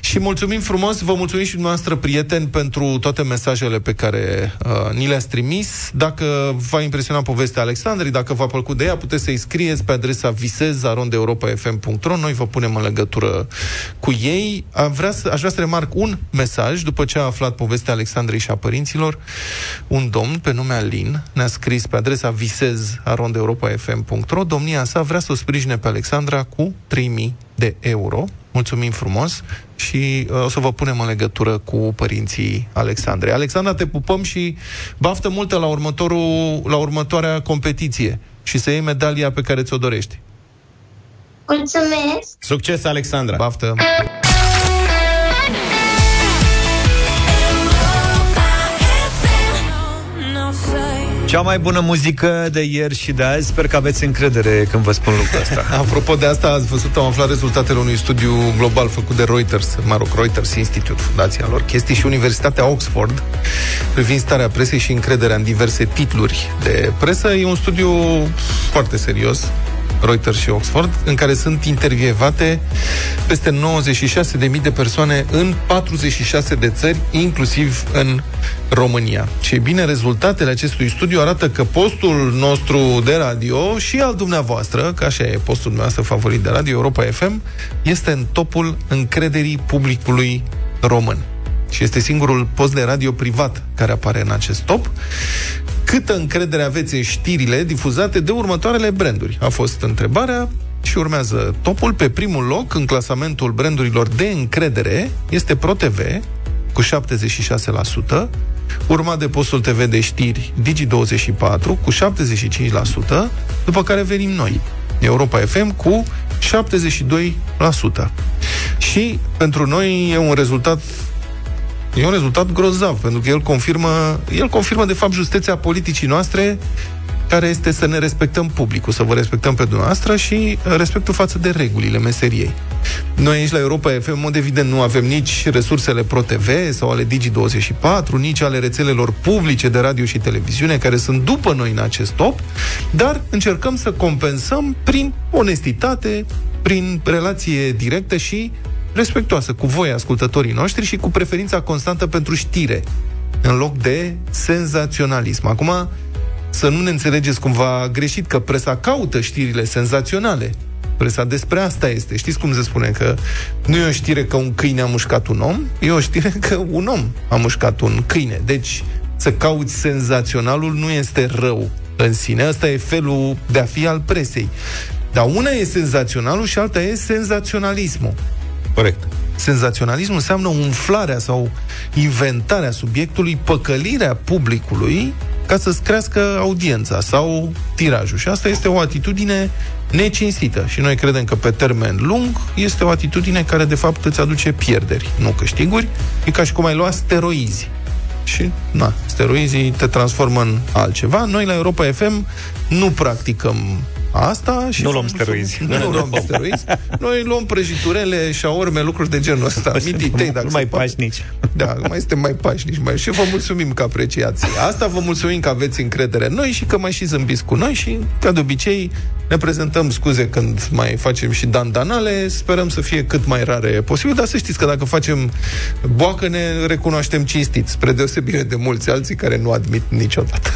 Și mulțumim frumos, vă mulțumim și dumneavoastră, prieteni, pentru toate mesajele pe care uh, ni le-ați trimis. Dacă v-a impresionat povestea Alexandrei, dacă v-a plăcut de ea, puteți să-i scrieți pe adresa visez.arondeuropa.fm.ro Noi vă punem în legătură cu ei. A vrea să, aș vrea să remarc un mesaj, după ce a aflat povestea Alexandrei și a părinților. Un domn pe nume Alin ne-a scris pe adresa visez.arondeuropa.fm.ro Domnia sa vrea să o sprijine pe Alexandra cu 3000 de euro. Mulțumim frumos și uh, o să vă punem în legătură cu părinții Alexandrei. Alexandra, te pupăm și baftă multă la, următorul, la următoarea competiție și să iei medalia pe care ți-o dorești. Mulțumesc. Succes, Alexandra! Baftă! Cea mai bună muzică de ieri și de azi. Sper că aveți încredere când vă spun lucrul ăsta. Apropo de asta, ați văzut, am aflat rezultatele unui studiu global făcut de Reuters, mă rog, Reuters Institute, fundația lor, chestii și Universitatea Oxford, privind starea presei și încrederea în diverse titluri de presă. E un studiu foarte serios, Reuters și Oxford, în care sunt intervievate peste 96.000 de persoane în 46 de țări, inclusiv în România. Și bine, rezultatele acestui studiu arată că postul nostru de radio și al dumneavoastră, că așa e postul dumneavoastră favorit de radio, Europa FM, este în topul încrederii publicului român. Și este singurul post de radio privat care apare în acest top. Câtă încredere aveți în știrile difuzate de următoarele branduri? A fost întrebarea și urmează topul. Pe primul loc, în clasamentul brandurilor de încredere, este ProTV, cu 76%, urmat de postul TV de știri Digi24, cu 75%, după care venim noi, Europa FM, cu 72%. Și pentru noi e un rezultat E un rezultat grozav, pentru că el confirmă, el confirmă de fapt justeția politicii noastre, care este să ne respectăm publicul, să vă respectăm pe dumneavoastră și respectul față de regulile meseriei. Noi aici la Europa FM, în mod evident, nu avem nici resursele ProTV sau ale Digi24, nici ale rețelelor publice de radio și televiziune, care sunt după noi în acest top, dar încercăm să compensăm prin onestitate, prin relație directă și respectoasă cu voi, ascultătorii noștri, și cu preferința constantă pentru știre, în loc de senzaționalism. Acum, să nu ne înțelegeți cumva greșit că presa caută știrile senzaționale. Presa despre asta este. Știți cum se spune? Că nu e o știre că un câine a mușcat un om, e o știre că un om a mușcat un câine. Deci, să cauți senzaționalul nu este rău în sine. Asta e felul de a fi al presei. Dar una e senzaționalul și alta e senzaționalismul. Corect. Senzaționalismul înseamnă umflarea sau inventarea subiectului, păcălirea publicului ca să-ți crească audiența sau tirajul. Și asta este o atitudine necinstită. Și noi credem că pe termen lung este o atitudine care de fapt îți aduce pierderi, nu câștiguri. E ca și cum ai lua steroizi. Și, na, steroizii te transformă în altceva. Noi la Europa FM nu practicăm asta și Nu luăm steroizi. nu, nu luăm steroizi. Noi luăm prăjiturele, șaorme, lucruri de genul ăsta. Mititei, dacă mai se poate. pașnici. Da, mai suntem mai pașnici. Mai... Și vă mulțumim că apreciați. Asta vă mulțumim că aveți încredere în noi și că mai și zâmbiți cu noi și, ca de obicei, ne prezentăm scuze când mai facem și dandanale. Sperăm să fie cât mai rare posibil, dar să știți că dacă facem boacă, ne recunoaștem cinstit, spre deosebire de mulți alții care nu admit niciodată.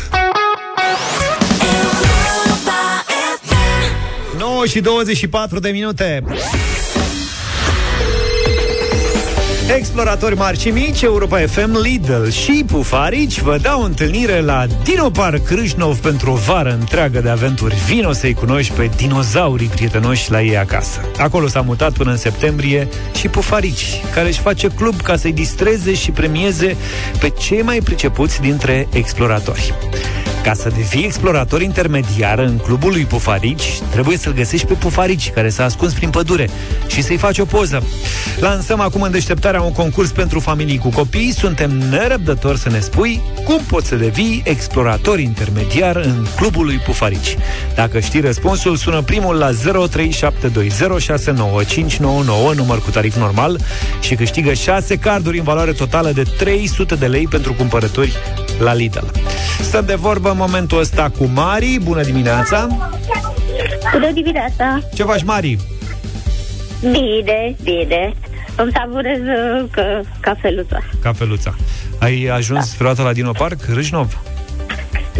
Și 24 de minute. Exploratori mari și mici, Europa FM, Lidl și Pufarici vă dau întâlnire la Dino Park Crâșnov pentru o vară întreagă de aventuri. Vino să-i cunoști pe dinozaurii prietenoși la ei acasă. Acolo s-a mutat până în septembrie și Pufarici, care își face club ca să-i distreze și premieze pe cei mai pricepuți dintre exploratori. Ca să devii explorator intermediar în clubul lui Pufarici, trebuie să-l găsești pe Pufarici, care s-a ascuns prin pădure, și să-i faci o poză. Lansăm acum în deșteptarea un concurs pentru familii cu copii. Suntem nerăbdători să ne spui cum poți să devii explorator intermediar în clubul lui Pufarici. Dacă știi răspunsul, sună primul la 0372069599, număr cu tarif normal, și câștigă 6 carduri în valoare totală de 300 de lei pentru cumpărături la Lidl. Stăm de vorbă în momentul ăsta cu Mari. Bună dimineața! Bună dimineața! Ce faci, Mari? Bine, bine. Îmi savurez uh, că, cafeluța. Cafeluța. Ai ajuns da. vreodată la Dino Park, Râșnov?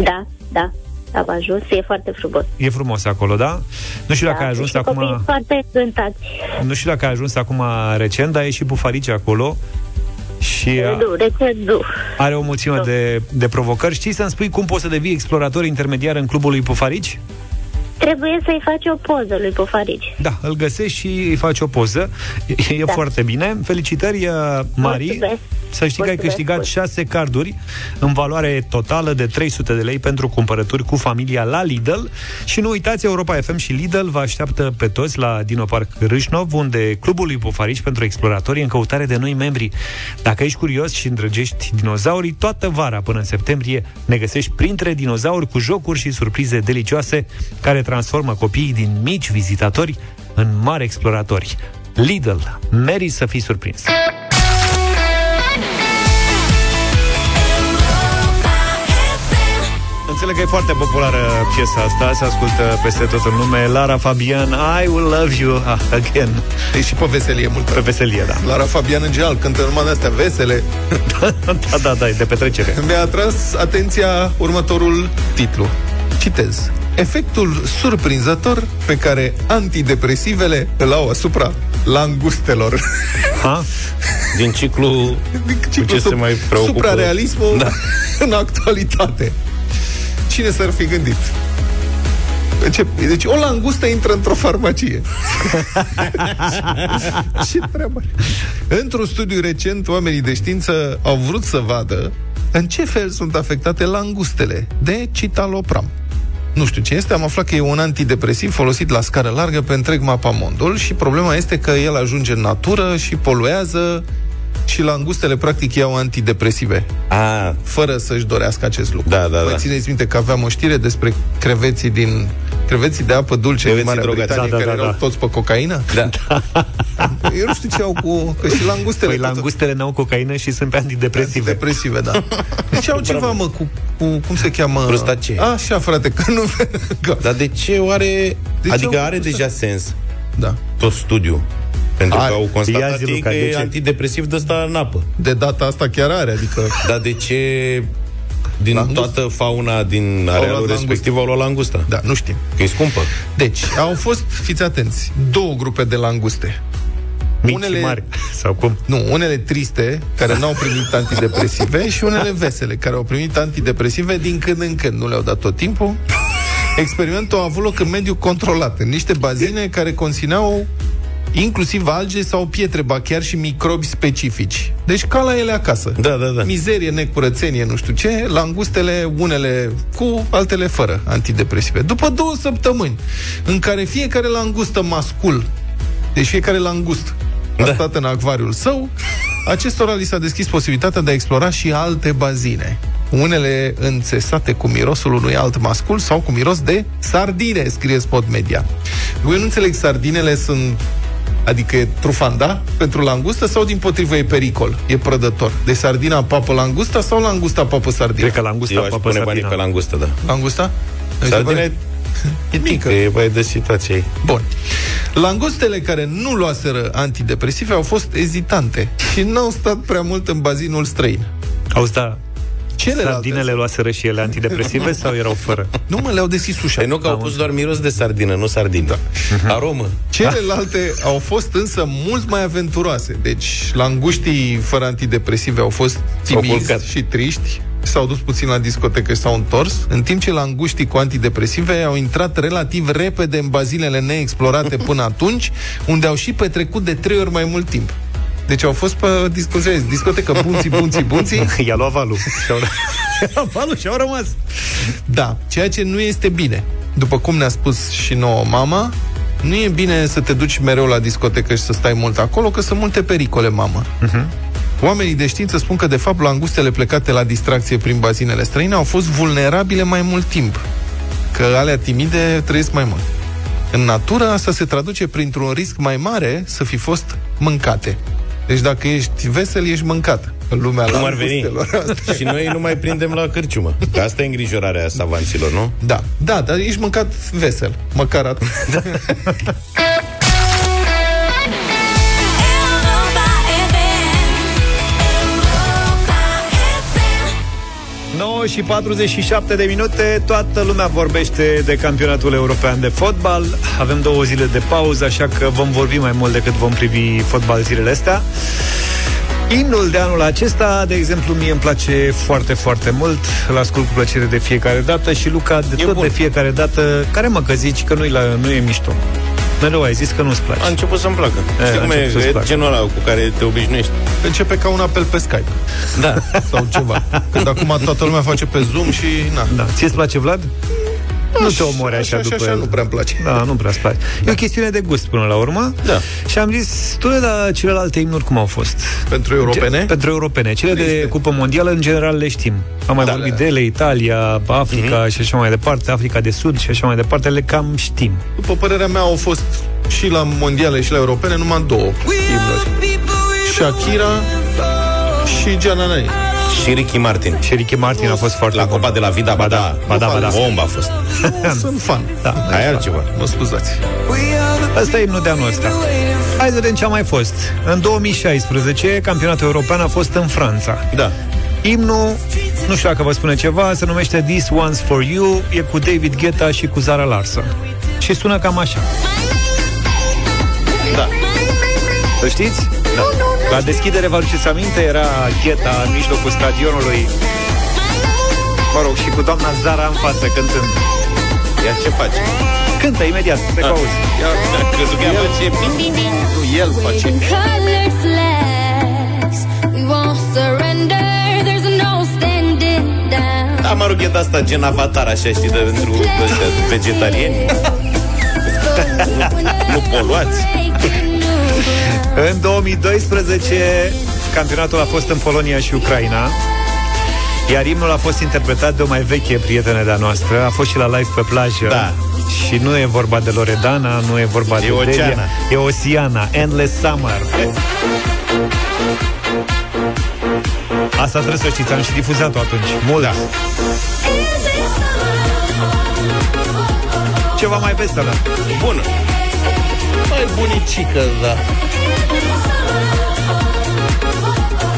Da, da. Am ajuns, e foarte frumos. E frumos acolo, da? Nu știu dacă da, ai ajuns și acum... copiii foarte încântați. Nu știu dacă ai ajuns acum recent, dar e și Bufarici acolo. Și a- Nu, recent nu. are o mulțime de, de provocări. Știi să-mi spui cum poți să devii explorator intermediar în clubul lui Pufarici? Trebuie să-i faci o poză lui Pofarici. Da, îl găsești și îi faci o poză. E, e Da. foarte bine. Felicitări, uh, Mari. Mulțumesc. Să știi că ai Mulțumesc câștigat mult. 6 carduri în valoare totală de 300 de lei pentru cumpărături cu familia la Lidl. Și nu uitați, Europa FM și Lidl vă așteaptă pe toți la Dino Park Râșnov, unde clubul lui Pofarici pentru exploratori e în căutare de noi membri. Dacă ești curios și îndrăgești dinozaurii, toată vara până în septembrie ne găsești printre dinozauri cu jocuri și surprize delicioase care transformă copiii din mici vizitatori în mari exploratori. Lidl, meri să fii surprins. Înțeleg că e foarte populară piesa asta, se ascultă peste tot în lume. Lara Fabian, I will love you ah, again. E și pe veselie mult. Pe veselie, da. Lara Fabian în general cântă numai de astea vesele. da, da, da, e de petrecere. Mi-a atras atenția următorul titlu. Citez. Efectul surprinzător pe care antidepresivele îl au asupra langustelor. Ha? Din ciclu, cu ce se mai preocupă? Suprarealismul Da. în actualitate. Cine s-ar fi gândit? Ce, deci o langustă intră într-o farmacie. Ce treabă are? Într-un studiu recent, oamenii de știință au vrut să vadă în ce fel sunt afectate langustele de citalopram. Nu știu ce este, am aflat că e un antidepresiv folosit la scară largă pe întreg mapamondul și problema este că el ajunge în natură și poluează și langustele practic iau antidepresive. A, Fără să-și dorească acest lucru. Da, da, Vă da. țineți minte că aveam o știre despre creveții din creveții de apă dulce Creveții din Marea drogați. Britanie Da, da, care da, erau da. toți pe cocaină? da. Eu nu știu ce au cu... Că și langustele... Păi langustele n-au cocaină și sunt pe antidepresive. Depresive, da. Deci au ceva, mă, cu, cu... Cum se cheamă? Prostacie. Așa, frate, că nu... Că... Dar de ce oare... De ce adică au are făcut deja asta? sens Da. tot studiul. Pentru Are. că au constatat Ia zi, ei Luca, că de e ce? antidepresiv de ăsta în apă. De data asta chiar are, adică... Dar de ce din Langust? toată fauna din luat arealul langusta. respectiv au luat langusta? Da, nu știm. Că e scumpă. Deci, au fost, fiți atenți, două grupe de languste. Mici Unele- și mari. Sau cum? Nu, unele triste, care n-au primit antidepresive și unele vesele, care au primit antidepresive din când în când. Nu le-au dat tot timpul. Experimentul a avut loc în mediu controlat, în niște bazine care conțineau inclusiv alge sau pietre, ba chiar și microbi specifici. Deci ca la ele acasă. Da, da, da. Mizerie, necurățenie, nu știu ce, langustele, unele cu, altele fără antidepresive. După două săptămâni, în care fiecare langustă mascul, deci fiecare langust a Da. stat în acvariul său, acestora li s-a deschis posibilitatea de a explora și alte bazine. Unele înțesate cu mirosul unui alt mascul sau cu miros de sardine, scrie Spot Media. Eu nu înțeleg, sardinele sunt Adică e trufanda pentru langustă sau din potrivă e pericol, e prădător? De sardina papă langusta sau langusta papă sardina? Cred că langusta Eu aș papă pune banii sardina. pe langustă, da. Langusta? Mi se Sardina pare- e e mică. e mai de situație ei. Bun. Langustele care nu luaseră antidepresive au fost ezitante și n-au stat prea mult în bazinul străin. Auzi, da, Celelalte... sardinele luaseră și ele antidepresive sau erau fără? Nu mă, le-au deschis ușa. Păi nu, că au pus doar miros de sardină, nu sardină. Da. Aromă. Celelalte au fost însă mult mai aventuroase. Deci, languștii fără antidepresive au fost S-au timizi culcat. și triști, s-au dus puțin la discotecă și s-au întors, în timp ce languștii cu antidepresive au intrat relativ repede în bazinele neexplorate până atunci, unde au și petrecut de trei ori mai mult timp. Deci au fost pe discotecă, discotecă bunții, bunții, bunții. I-a luat valul. Și-au, Ia valul și-au rămas. Da, ceea ce nu este bine. După cum ne-a spus și nouă mama, nu e bine să te duci mereu la discotecă și să stai mult acolo, că sunt multe pericole, mamă. Uh-huh. Oamenii de știință spun că, de fapt, langustele plecate la distracție prin bazinele străine au fost vulnerabile mai mult timp. Că alea timide trăiesc mai mult. În natură, asta se traduce printr-un risc mai mare să fi fost mâncate. Deci dacă ești vesel, ești mâncat. În lumea Cum ar veni? langustelor. Asta Și noi nu mai prindem la cârciumă. Că asta e îngrijorarea savanților, nu? Da, da, dar ești mâncat vesel. Măcar atât. și 47 de minute, toată lumea vorbește de campionatul european de fotbal. Avem două zile de pauză, așa că vom vorbi mai mult decât vom privi fotbal zilele astea. Imnul de anul acesta, de exemplu, mie îmi place foarte, foarte mult. Îl ascult cu plăcere de fiecare dată și Luca, de tot de fiecare dată, care mă că zici că nu-i la, nu e mișto. Mereu ai zis că nu-ți place. A început să-mi placă. E, Știi a cum e, început să-ți e placă. genul ăla cu care te obișnuiești. Începe ca un apel pe Skype. Da. Sau ceva. Când acum toată lumea face pe Zoom și... Na. Da. Ție-ți place, Vlad? Nu te omori așa, așa, după așa, nu prea îmi place. Da, nu prea îți place. E o chestiune de gust până la urmă. Da. Și am zis, tu dar celelalte imnuri cum au fost? Pentru europene? Ce, pentru europene. Cele de Cupă Mondială, în general, le știm. Am mai Da, vorbit da. de ele, Italia, Africa Mhm. și așa mai departe, Africa de Sud și așa mai departe, le cam știm. După părerea mea, au fost și la mondiale și la europene numai două imnuri. Shakira și Giananani. Și Ricky Martin. Și Ricky Martin a fost foarte La bun. Copa de la Vida, ba da. Ba da, ba da. Bomba a fost. Sunt fan. Da. Aia e altceva. Mă scuzați. Asta e imnul de anul ăsta. Hai să vedem ce a mai fost. În 2016, campionatul european a fost în Franța. Da. Imnul, nu știu dacă vă spune ceva, se numește This One's For You, e cu David Guetta și cu Zara Larsson. Și sună cam așa. Da. Să știți? Da. La deschidere, vă aduceți aminte, era Guetta în mijlocul stadionului. Mă rog, și cu doamna Zara în față cântând. Ia ce face? Cântă imediat, te Ah. auzi. Ia, am crezut că ea face bing, bing, bing. Nu, el face. Colored flags, we won't surrender. There's no standing down. Da, mă rog, e de asta gen avatar, așa, știi, de pentru ăștia vegetarieni. nu poluați. În 2012, campionatul a fost în Polonia și Ucraina. Iar imnul a fost interpretat de o mai veche prietenă de-a noastră A fost și la live pe plajă Da. Și nu e vorba de Loredana Nu e vorba de Oceana. Delia E Oceana, Endless Summer Asta trebuie să știți, am și difuzat-o atunci Mult da. Ceva mai vesel da. Bună. Mai bunicică, da.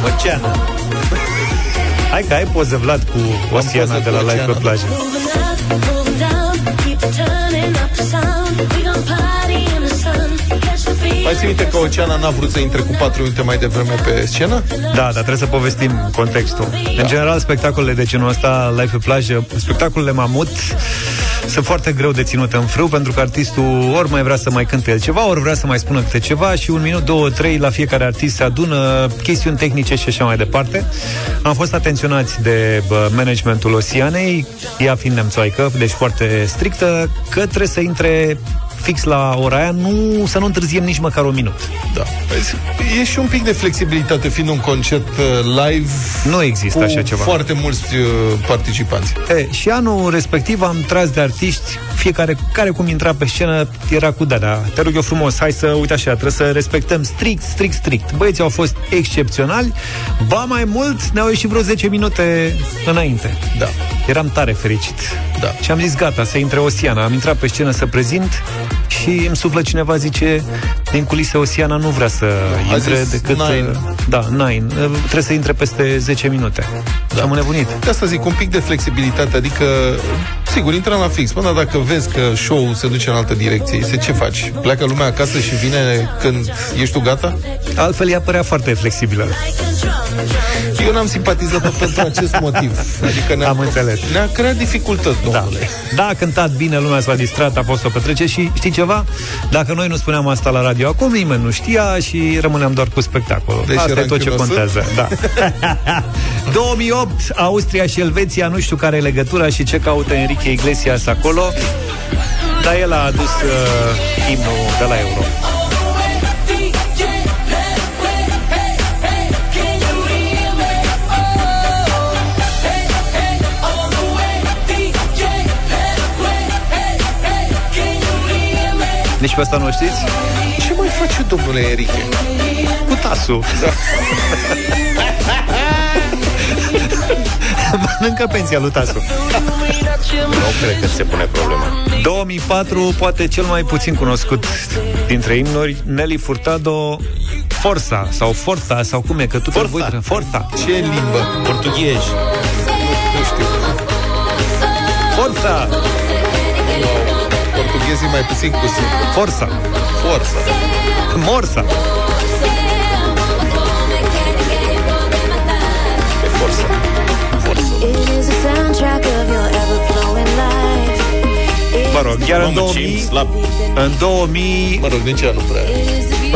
Oceană. Hai că ai poză, Vlad, cu Oceana poză de cu la live pe Oceana. plajă Mai ții minte că Oceana n-a vrut să intre cu 4 minute mai devreme pe scenă? Da, dar trebuie să povestim contextul. Da. În general, spectacolele de genul ăsta, live pe plajă, spectacolele mamut, sunt foarte greu de ținut în frâu, pentru că artistul ori mai vrea să mai cânte el ceva, ori vrea să mai spună câte ceva și un minut, două, trei la fiecare artist se adună chestiuni tehnice și așa mai departe. Am fost atenționați de bă, managementul Oceanei, ea fiind nemțoaică, deci foarte strictă, că trebuie să intre fix la ora aia, nu, să nu întârziem nici măcar un minut. Da. Vezi, E și un pic de flexibilitate fiind un concert uh, live Nu există cu așa ceva. foarte mulți uh, participanți. E, și anul respectiv am tras de artiști, fiecare care cum intra pe scenă era cu da, te rog eu frumos, hai să, uite așa, trebuie să respectăm strict, strict, strict. Băieții au fost excepționali, ba mai mult, ne-au ieșit vreo 10 minute înainte. Da. Eram tare fericit. Da. Și am zis, gata, să intre Oceana. Am intrat pe scenă să prezint și îmi suflă cineva, zice, din culise Oceana nu vrea să A intre zis decât... nine. Da, nine. Trebuie să intre peste 10 minute. Da. Și am înnebunit. De asta zic, un pic de flexibilitate, adică, sigur, intră la fix. Până dacă vezi că show-ul se duce în altă direcție, se ce faci? Pleacă lumea acasă și vine când ești tu gata? Altfel ea părea foarte flexibilă. Eu n-am simpatizat pentru acest motiv. Adică ne-a, Am înțeles. ne-a creat dificultăți, domnule. Da, a cântat bine, lumea s-a distrat, a fost o petrecere și știi ceva? Dacă noi nu spuneam asta la radio acum, nimeni nu știa și rămâneam doar cu spectacolul. Deci asta era e tot ce încânosă? contează. Da. 2008, Austria și Elveția, nu știu care e legătura și ce caută Enrique Iglesias acolo, dar el a adus uh, imnul de la Euro. Nici pe asta nu o știți? Ce mai face domnule Enrique? Cu tasul. Da. Mănâncă pensia lui Tasu. Nu cred că se pune problema. 2004, poate cel mai puțin cunoscut dintre imnuri, Nelly Furtado, Forța sau Forța sau cum e, că tu te Forța. voi Forța. Ce limbă? Portughez. Nu știu. Forța! Portughezii mai puțin cu simplu. Forța! Forța! Morsa! Forța! Mă rog, chiar în Mamă, ce 2000, slab. în 2000, Mă rog, nici ea nu prea.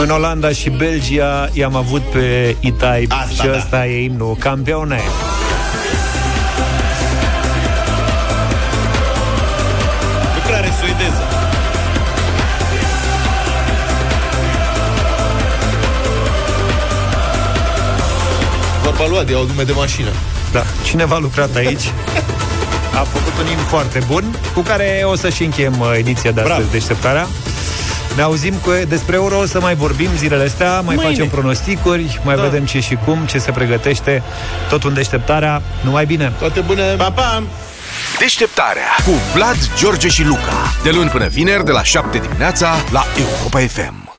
în Olanda și Belgia i-am avut pe E-Type Asta și da. ăsta e imnul campione. Vorba lui Adi, au nume de mașină. Da, cineva a lucrat aici. A făcut un imn foarte bun, cu care o să și încheiem uh, ediția de astăzi, Bravo. deșteptarea. Ne auzim cu, despre euro, o să mai vorbim zilele astea, mai Mâine. facem pronosticuri, mai Da. vedem ce și cum, ce se pregătește. Tot un deșteptarea. Numai bine! Toate bune! Pa, pa! Deșteptarea cu Vlad, George și Luca. De luni până vineri, de la 7 dimineața, la Europa FM.